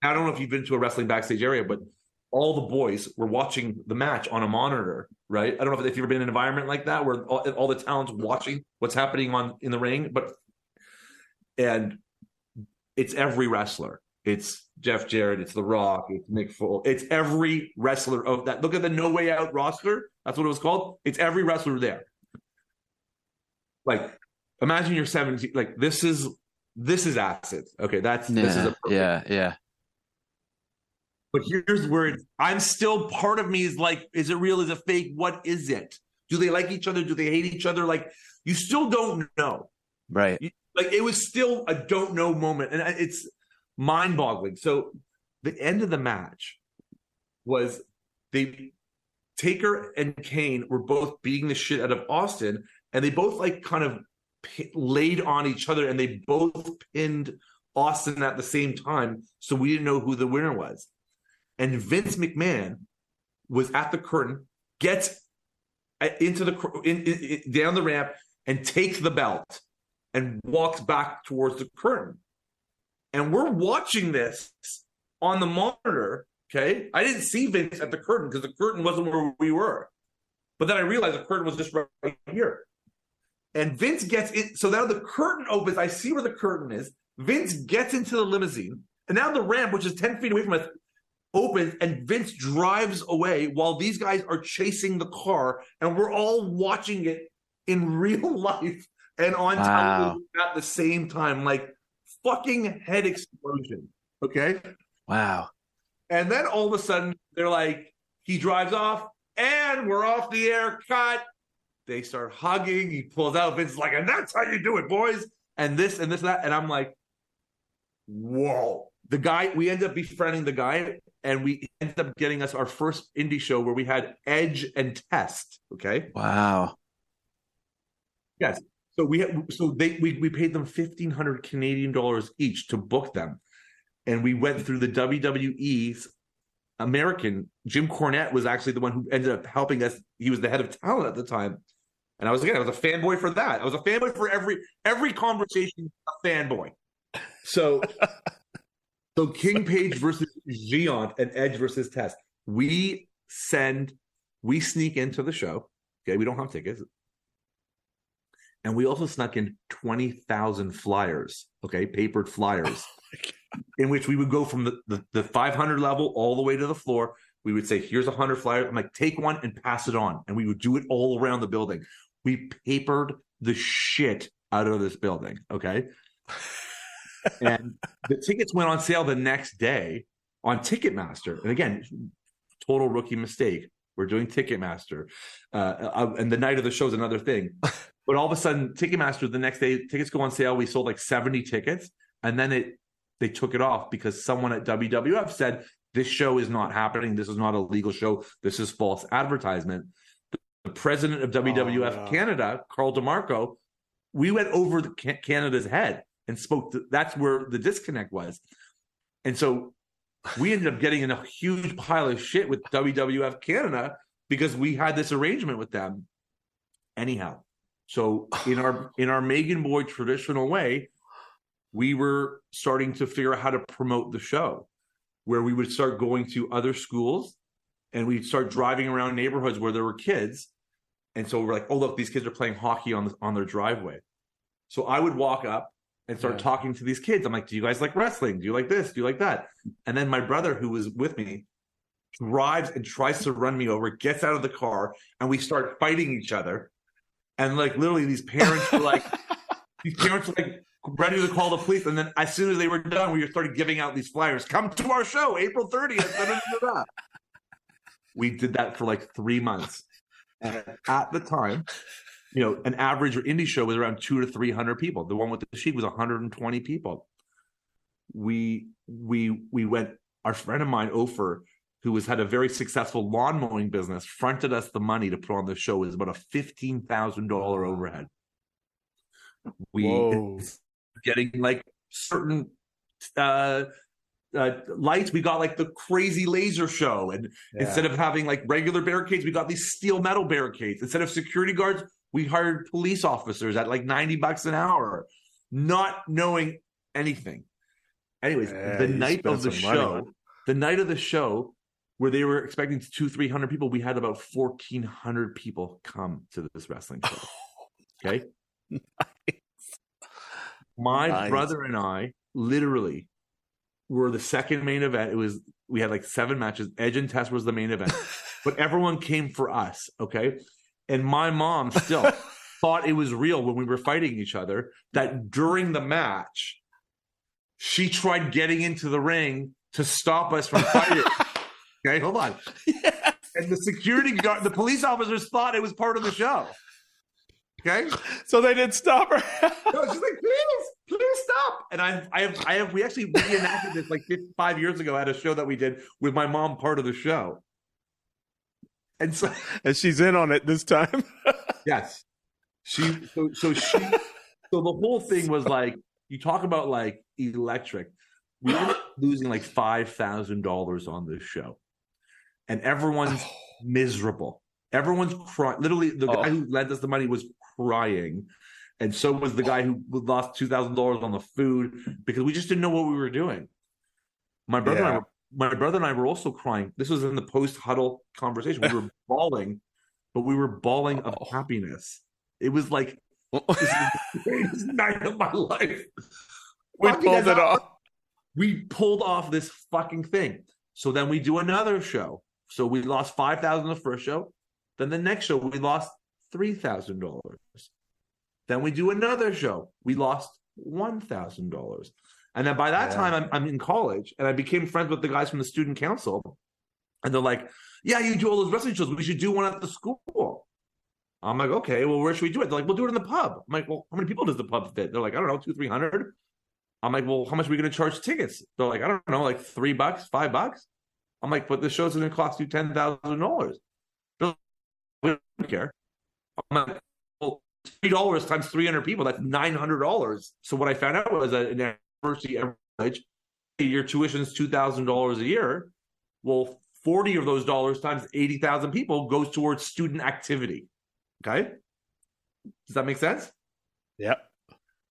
I don't know if you've been to a wrestling backstage area, but all the boys were watching the match on a monitor, right? I don't know if, if you've ever been in an environment like that where all, all the talent's watching what's happening on in the ring, but and it's every wrestler. It's Jeff Jarrett, it's The Rock, it's Mick Foley, it's every wrestler of that. Look at the No Way Out roster. That's what it was called. It's every wrestler there. Like imagine you're 17 like this is this is acid okay that's yeah, this is a yeah yeah but here's where i'm still part of me is like is it real? Is it fake? What is it? Do they like each other? Do they hate each other? Like you still don't know. Right. You, like it was still a don't know moment and it's mind boggling so the end of the match was they Taker and Kane were both beating the shit out of Austin, and they both like kind of p- laid on each other, and they both pinned Austin at the same time, so we didn't know who the winner was. And Vince McMahon was at the curtain, gets uh, into the in, in, in, down the ramp, and takes the belt, and walks back towards the curtain. And we're watching this on the monitor. Okay, I didn't see Vince at the curtain because the curtain wasn't where we were. But then I realized the curtain was just right here. And Vince gets it. So now the curtain opens. I see where the curtain is. Vince gets into the limousine. And now the ramp, which is 10 feet away from us, opens and Vince drives away while these guys are chasing the car. And we're all watching it in real life and on wow. television at the same time. Like fucking head explosion. Okay. Wow. And then all of a sudden, they're like, he drives off and we're off the air. Cut. They start hugging. He pulls out. Vince's like, and that's how you do it, boys. And this and this and that. And I'm like, whoa. The guy, we end up befriending the guy, and we ended up getting us our first indie show where we had Edge and Test. Okay. Wow. Yes. So we had, so they we we paid them fifteen hundred Canadian dollars each to book them, and we went through the WWE's American. Jim Cornette was actually the one who ended up helping us. He was the head of talent at the time, and I was again, I was a fanboy for that. I was a fanboy for every every conversation. A fanboy. So, so King Page versus Giant and Edge versus Test. We send, we sneak into the show. Okay, we don't have tickets, and we also snuck in twenty thousand flyers. Okay, papered flyers. Oh in which we would go from the, the, the 500 level all the way to the floor. We would say, here's a 100 flyer. I'm like, take one and pass it on. And we would do it all around the building. We papered the shit out of this building. Okay. and the tickets went on sale the next day on Ticketmaster. And again, total rookie mistake. We're doing Ticketmaster. Uh, uh, and the night of the show is another thing. But all of a sudden, Ticketmaster, the next day, tickets go on sale. We sold like 70 tickets. And then it they took it off because someone at WWF said, this show is not happening. This is not a legal show. This is false advertisement. The president of WWF oh, yeah. Canada, Carl DeMarco, we went over Canada's head and spoke. To, that's where the disconnect was. And so we ended up getting in a huge pile of shit with WWF Canada because we had this arrangement with them. Anyhow, so in our in our Magen Boy traditional way, we were starting to figure out how to promote the show, where we would start going to other schools and we'd start driving around neighborhoods where there were kids. And so we're like, oh look, these kids are playing hockey on the, on their driveway. So I would walk up and start yeah. talking to these kids. I'm like, do you guys like wrestling? Do you like this? Do you like that? And then my brother, who was with me, drives and tries to run me over, gets out of the car, and we start fighting each other. And like literally, these parents were like, these parents were like ready to call the police. And then as soon as they were done, we started giving out these flyers. Come to our show, April 30th. we did that for like three months. And at the time, you know, an average indie show was around two to three hundred people. The one with the Sheik was 120 people. We we we went. Our friend of mine, Ofer, who has had a very successful lawn mowing business, fronted us the money to put on the show. It was about a fifteen thousand dollar overhead. We Whoa getting like certain uh, uh, lights. We got like the crazy laser show, and yeah. instead of having like regular barricades, we got these steel metal barricades. Instead of security guards, we hired police officers at like ninety bucks an hour, not knowing anything. Anyways, yeah, the night of the show, money, the night of the show, where they were expecting two, three hundred people, we had about fourteen hundred people come to this wrestling show. Okay. My nice. brother and I literally were the second main event. It was we had like seven matches. Edge and Test was the main event, but everyone came for us. Okay, and my mom still thought it was real when we were fighting each other. That during the match, she tried getting into the ring to stop us from fighting. okay, hold on. Yes. And the security guard, the police officers thought it was part of the show. Okay, so they didn't stop her. no, she's like, please, please stop. And I, I have, I have, we actually reenacted this like five years ago at a show that we did with my mom, part of the show. And so, and she's in on it this time. yes, she so so she so the whole thing was like you talk about like electric. We were losing like five thousand dollars on this show, and everyone's oh. miserable. Everyone's crying. Literally, the oh. guy who lent us the money was crying, and so was the guy who lost two thousand dollars on the food because we just didn't know what we were doing. My brother, yeah. and I were, my brother and I were also crying. This was in the post huddle conversation. We were bawling, but we were bawling of oh. happiness. It was like oh. this is the greatest night of my life. We pulled it off. We pulled off this fucking thing. So then we do another show. So we lost five thousand the first show. Then the next show we lost three thousand dollars. Then we do another show. We lost one thousand dollars. And then by that yeah. time, I'm, I'm in college, and I became friends with the guys from the student council. And they're like, "Yeah, you do all those wrestling shows. We should do one at the school." I'm like, "Okay, well, where should we do it?" They're like, "We'll do it in the pub." I'm like, "Well, how many people does the pub fit?" They're like, "I don't know, two, three hundred. I'm like, "Well, how much are we going to charge tickets?" They're like, "I don't know, like three bucks, five bucks." I'm like, "But the show's going to cost you ten thousand dollars." Like, We don't care. I'm like, "Well, three dollars times three hundred people, that's nine hundred dollars." So what I found out was that university average, your tuition is two thousand dollars a year. Well, forty of those dollars times eighty thousand people goes towards student activity. Okay, does that make sense? Yep.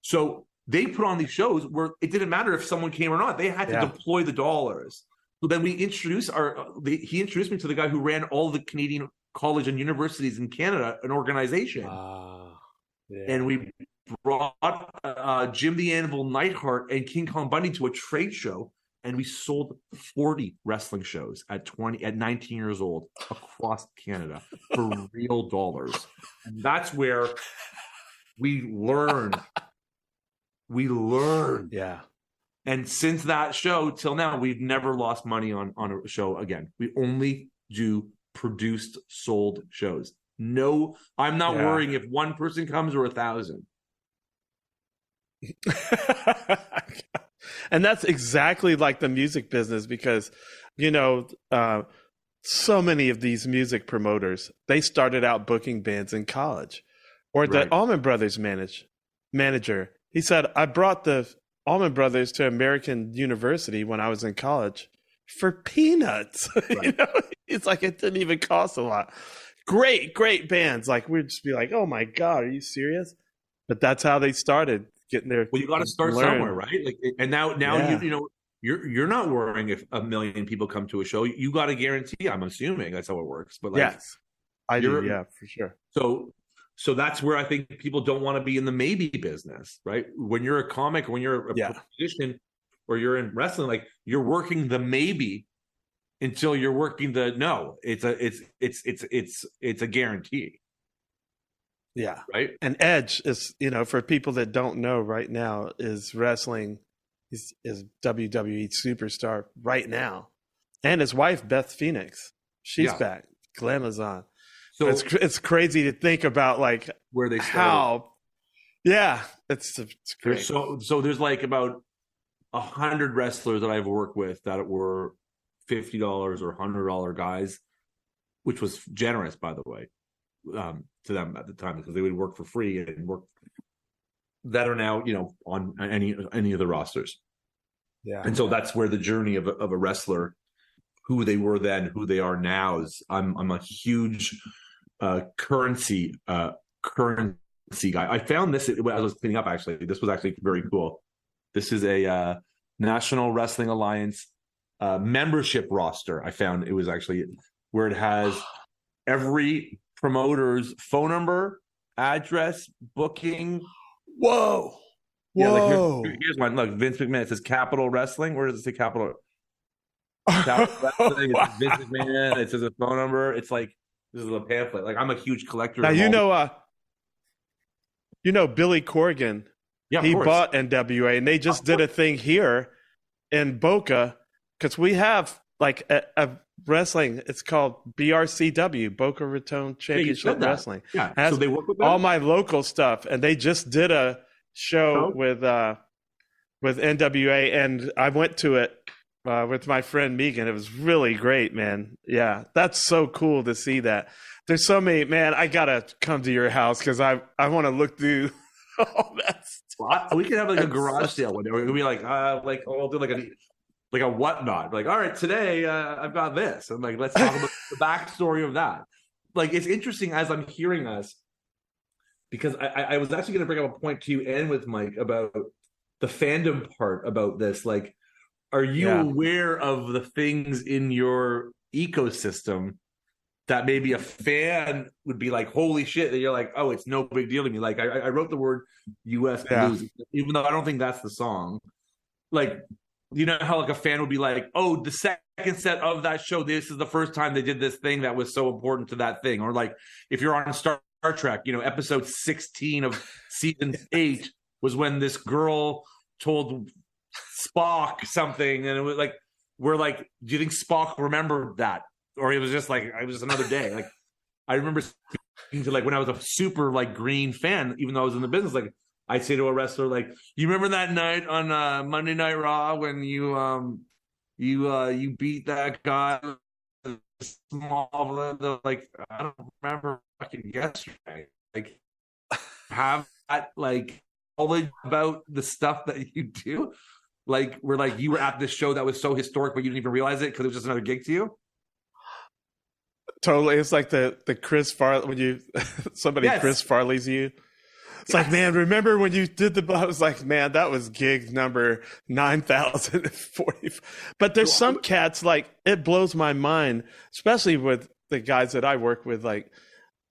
So they put on these shows where it didn't matter if someone came or not; they had to yeah. deploy the dollars. So then we introduced our. They, he introduced me to the guy who ran all the Canadian college and universities in Canada, an organization. Uh, yeah. And we brought uh, Jim the Anvil Neidhart and King Kong Bundy to a trade show, and we sold 40 wrestling shows at 20 at 19 years old across Canada for real dollars. And that's where we learned. We learned. Yeah. And since that show till now, we've never lost money on, on a show again. We only do produced, sold shows. No, I'm not yeah. worrying if one person comes or a thousand. and that's exactly like the music business because you know uh, so many of these music promoters they started out booking bands in college or the right. allman brothers manage, manager. He said i brought the allman brothers to american university when i was in college for peanuts. Right. you know it's like it didn't even cost a lot. Great great bands. Like we'd just be like oh my god are you serious? But that's how they started getting there. Well, you got to start learn. somewhere, right? Like, and now, now yeah. you, you know, you're you're not worrying if a million people come to a show. You got to guarantee. I'm assuming that's how it works. But like, yes, I do. Yeah, for sure. So, so that's where I think people don't want to be in the maybe business, right? When you're a comic, when you're a yeah. musician, or you're in wrestling, like you're working the maybe until you're working the no. It's a it's it's it's it's it's a guarantee. Yeah. Right. And Edge is, you know, for people that don't know right now, is wrestling is is WWE superstar right now. And his wife, Beth Phoenix, she's yeah. back. Glamazon. So it's it's crazy to think about like where they started. how yeah, it's it's great. So so there's like about a hundred wrestlers that I've worked with that were fifty dollars or hundred dollar guys, which was generous by the way um, to them at the time because they would work for free and work that are now you know on any any of the rosters. Yeah, and so yeah. that's where the journey of a, of a wrestler, who they were then, who they are now, is. I'm I'm a huge uh, currency uh, currency guy. I found this as I was cleaning up. Actually, this was actually very cool. This is a uh, National Wrestling Alliance uh, membership roster. I found it was actually where it has every promoter's phone number, address, booking. Whoa. Yeah, Whoa. Like here's one. Look, Vince McMahon. It says Capital Wrestling. Where does it say Capital? Capital Wrestling. It says Vince McMahon. It says a phone number. It's like this is a pamphlet. Like I'm a huge collector. Now you know, uh, you know Billy Corgan. Yeah, he bought NWA, and they just did a thing here in Boca because we have like a, a, wrestling. It's called BRCW, Boca Raton Championship Wrestling. Yeah, so they work with them? all my local stuff, and they just did a show oh. with uh with NWA, and I went to it uh, with my friend Megan. It was really great, man. Yeah, that's so cool to see that. There's so many, man. I gotta come to your house because I I want to look through all that. Well, we could have like a garage sale one day. We're gonna be like, uh, like oh, I'll do like a like a whatnot. Like, all right, today uh, I've got this, I'm like let's talk about the backstory of that. Like, it's interesting as I'm hearing us because I, I was actually going to bring up a point to you and with Mike about the fandom part about this. Like, are you yeah. aware of the things in your ecosystem that maybe a fan would be like, "Holy shit!" That you're like, "Oh, it's no big deal to me." Like, I, I wrote the word "U.S. Yeah. Blues," even though I don't think that's the song. Like, you know how like a fan would be like, "Oh, the second set of that show, this is the first time they did this thing that was so important to that thing," or like if you're on Star Trek, you know, episode 16 of season eight was when this girl told Spock something, and it was like, we're like, do you think Spock remembered that, or it was just like it was just another day? Like, I remember speaking to like when I was a super like green fan, even though I was in the business, like. I say to a wrestler like, "You remember that night on uh, Monday Night Raw when you um you uh you beat that guy small like I don't remember fucking yesterday. Like have that like knowledge about the stuff that you do. Like we're like you were at this show that was so historic, but you didn't even realize it because it was just another gig to you. Totally, it's like the the Chris Farley when you somebody yes. Chris Farley's you. It's like, man, remember when you did the? I was like, man, that was gig number nine thousand forty. But there's some cats like it blows my mind, especially with the guys that I work with. Like,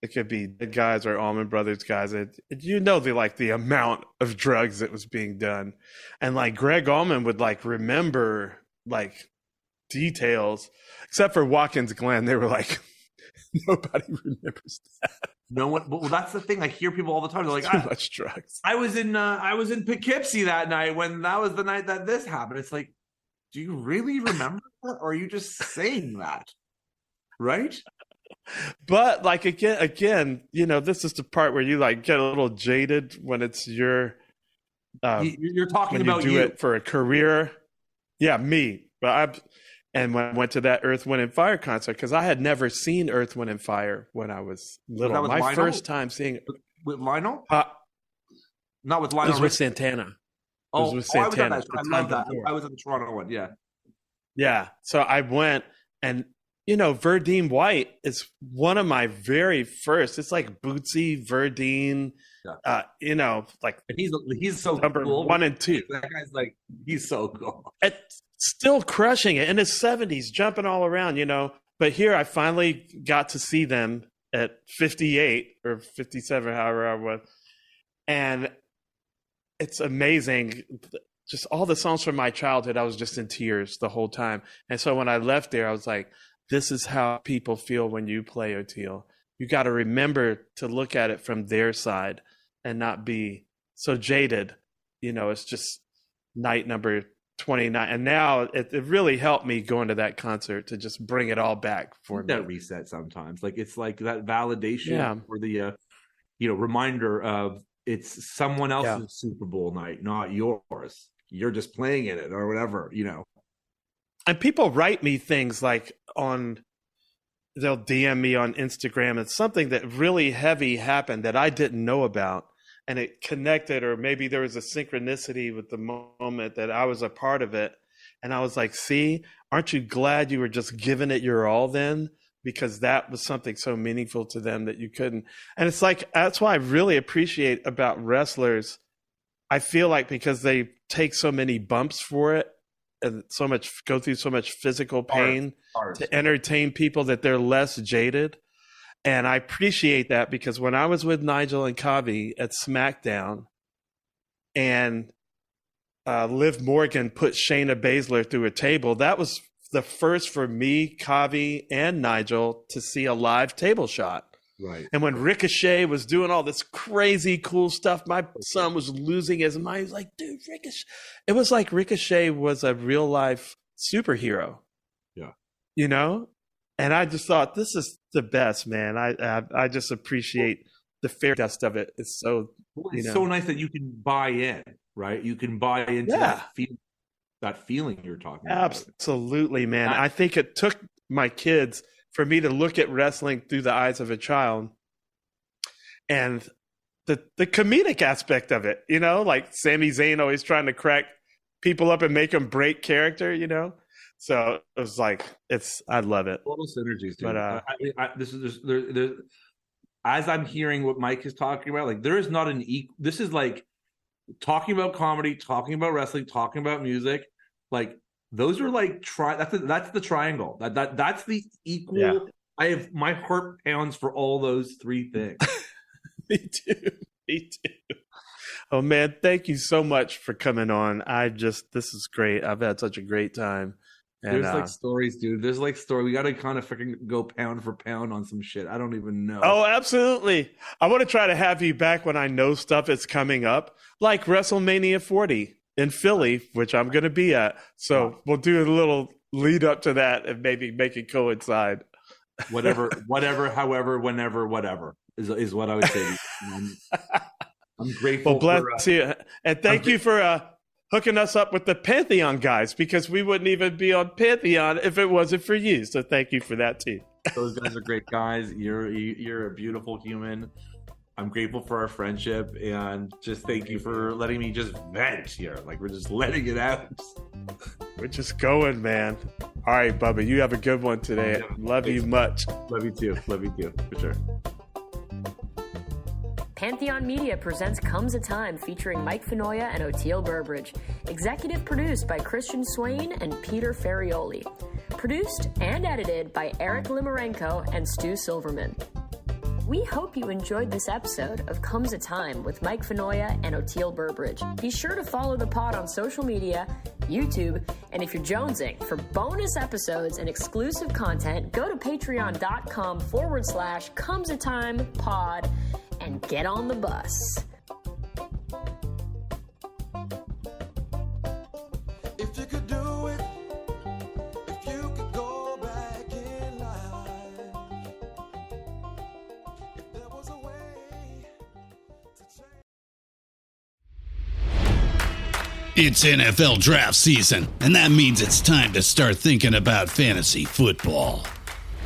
it could be the guys or Allman Brothers guys. It, you know, the like the amount of drugs that was being done, and like Gregg Allman would like remember like details, except for Watkins Glen. They were like, nobody remembers that. No one. Well, that's the thing. I hear people all the time. They're like, too much drugs. I was in. Uh, I was in Poughkeepsie that night when that was the night that this happened. It's like, do you really remember that, or are you just saying that? Right. But like again, again, you know, this is the part where you like get a little jaded when it's your. Um, you're talking about you do you. it for a career. Yeah, me. But I and when I went to that Earth, Wind, and Fire concert, because I had never seen Earth, Wind, and Fire when I was little. Was My Lionel? first time seeing with Lionel, uh, not with Lionel. It was with Santana. Oh, with Santana. Oh, I, I love that. I was in the Toronto one. Yeah, yeah. So I went, and you know, Verdine White is one of my very first. It's like Bootsy Verdine. Yeah. Uh, you know, like he's he's so number cool. one and two. That guy's like he's so cool still crushing it in his 70s, jumping all around, you know. But here I finally got to see them at 58 or 57, however I was. And it's amazing. Just all the songs from my childhood, I was just in tears the whole time. And so when I left there, I was like, this is how people feel when you play Oteil. You got to remember to look at it from their side and not be so jaded. You know, it's just night number 29 and now it, it, really helped me going to that concert to just bring it all back for that me. reset sometimes like it's like that validation yeah. or the uh, you know reminder of it's someone else's yeah. super bowl night not yours you're just playing in it or whatever you know and people write me things like on they'll dm me on instagram and something that really heavy happened that i didn't know about and it connected or maybe there was a synchronicity with the moment that I was a part of it and I was like, "See, aren't you glad you were just giving it your all then?" Because that was something so meaningful to them that you couldn't. And it's like that's why I really appreciate about wrestlers. I feel like because they take so many bumps for it and so much go through so much physical pain Art. Art. to entertain people that they're less jaded and I appreciate that because when I was with Nigel and Kavi at SmackDown and uh, Liv Morgan put Shayna Baszler through a table, that was the first for me, Kavi, and Nigel to see a live table shot. Right. And when Ricochet was doing all this crazy cool stuff, my son was losing his mind. He was like, dude, Ricochet. It was like Ricochet was a real life superhero. Yeah. You know? and I just thought this is the best, man. I I, I just appreciate the fair dust of it. It's so it's know. so nice that you can buy in, right? You can buy into yeah. that feeling. that feeling you're talking about. Absolutely, man. I, I think it took my kids for me to look at wrestling through the eyes of a child and the the comedic aspect of it, you know, like Sami Zayn always trying to crack people up and make them break character, you know. So it was like it's I love it. Total synergies, dude. But uh, I, I, this is there, there, as I'm hearing what Mike is talking about, like there is not an equal. This is like talking about comedy, talking about wrestling, talking about music. Like those are like try. That's a, that's the triangle. That that that's the equal. Yeah. I have my heart pounds for all those three things. Me too. Me too. Oh man, thank you so much for coming on. I just this is great. I've had such a great time. And, There's uh, like stories, dude. There's like story. We got to kind of freaking go pound for pound on some shit. I don't even know. Oh, absolutely. I want to try to have you back when I know stuff is coming up, like WrestleMania 40 in Philly, which I'm going to be at. So we'll do a little lead up to that and maybe make it coincide. Whatever, whatever, however, whenever, whatever is is what I would say. I'm, I'm grateful. Well, bless for, uh, you, and thank I'm you for uh, hooking us up with the Pantheon guys because we wouldn't even be on Pantheon if it wasn't for you. So thank you for that too. Those guys are great guys. You're you're a beautiful human. I'm grateful for our friendship and just thank you for letting me just vent here. Like we're just letting it out. We're just going, man. All right, Bubba, you have a good one today. Love you much. Love you too. Love you too, for sure. Pantheon Media presents Comes a Time featuring Mike Finoia and Oteil Burbridge. Executive produced by Christian Swain and Peter Ferrioli. Produced and edited by Eric Limarenko and Stu Silverman. We hope you enjoyed this episode of Comes a Time with Mike Finoia and Oteil Burbridge. Be sure to follow the pod on social media, YouTube, and if you're jonesing for bonus episodes and exclusive content, go to patreon.com forward slash comes a time pod and get on the bus. If you could do it, if you could go back in life, if there was a way to change. It's NFL draft season, and that means it's time to start thinking about fantasy football.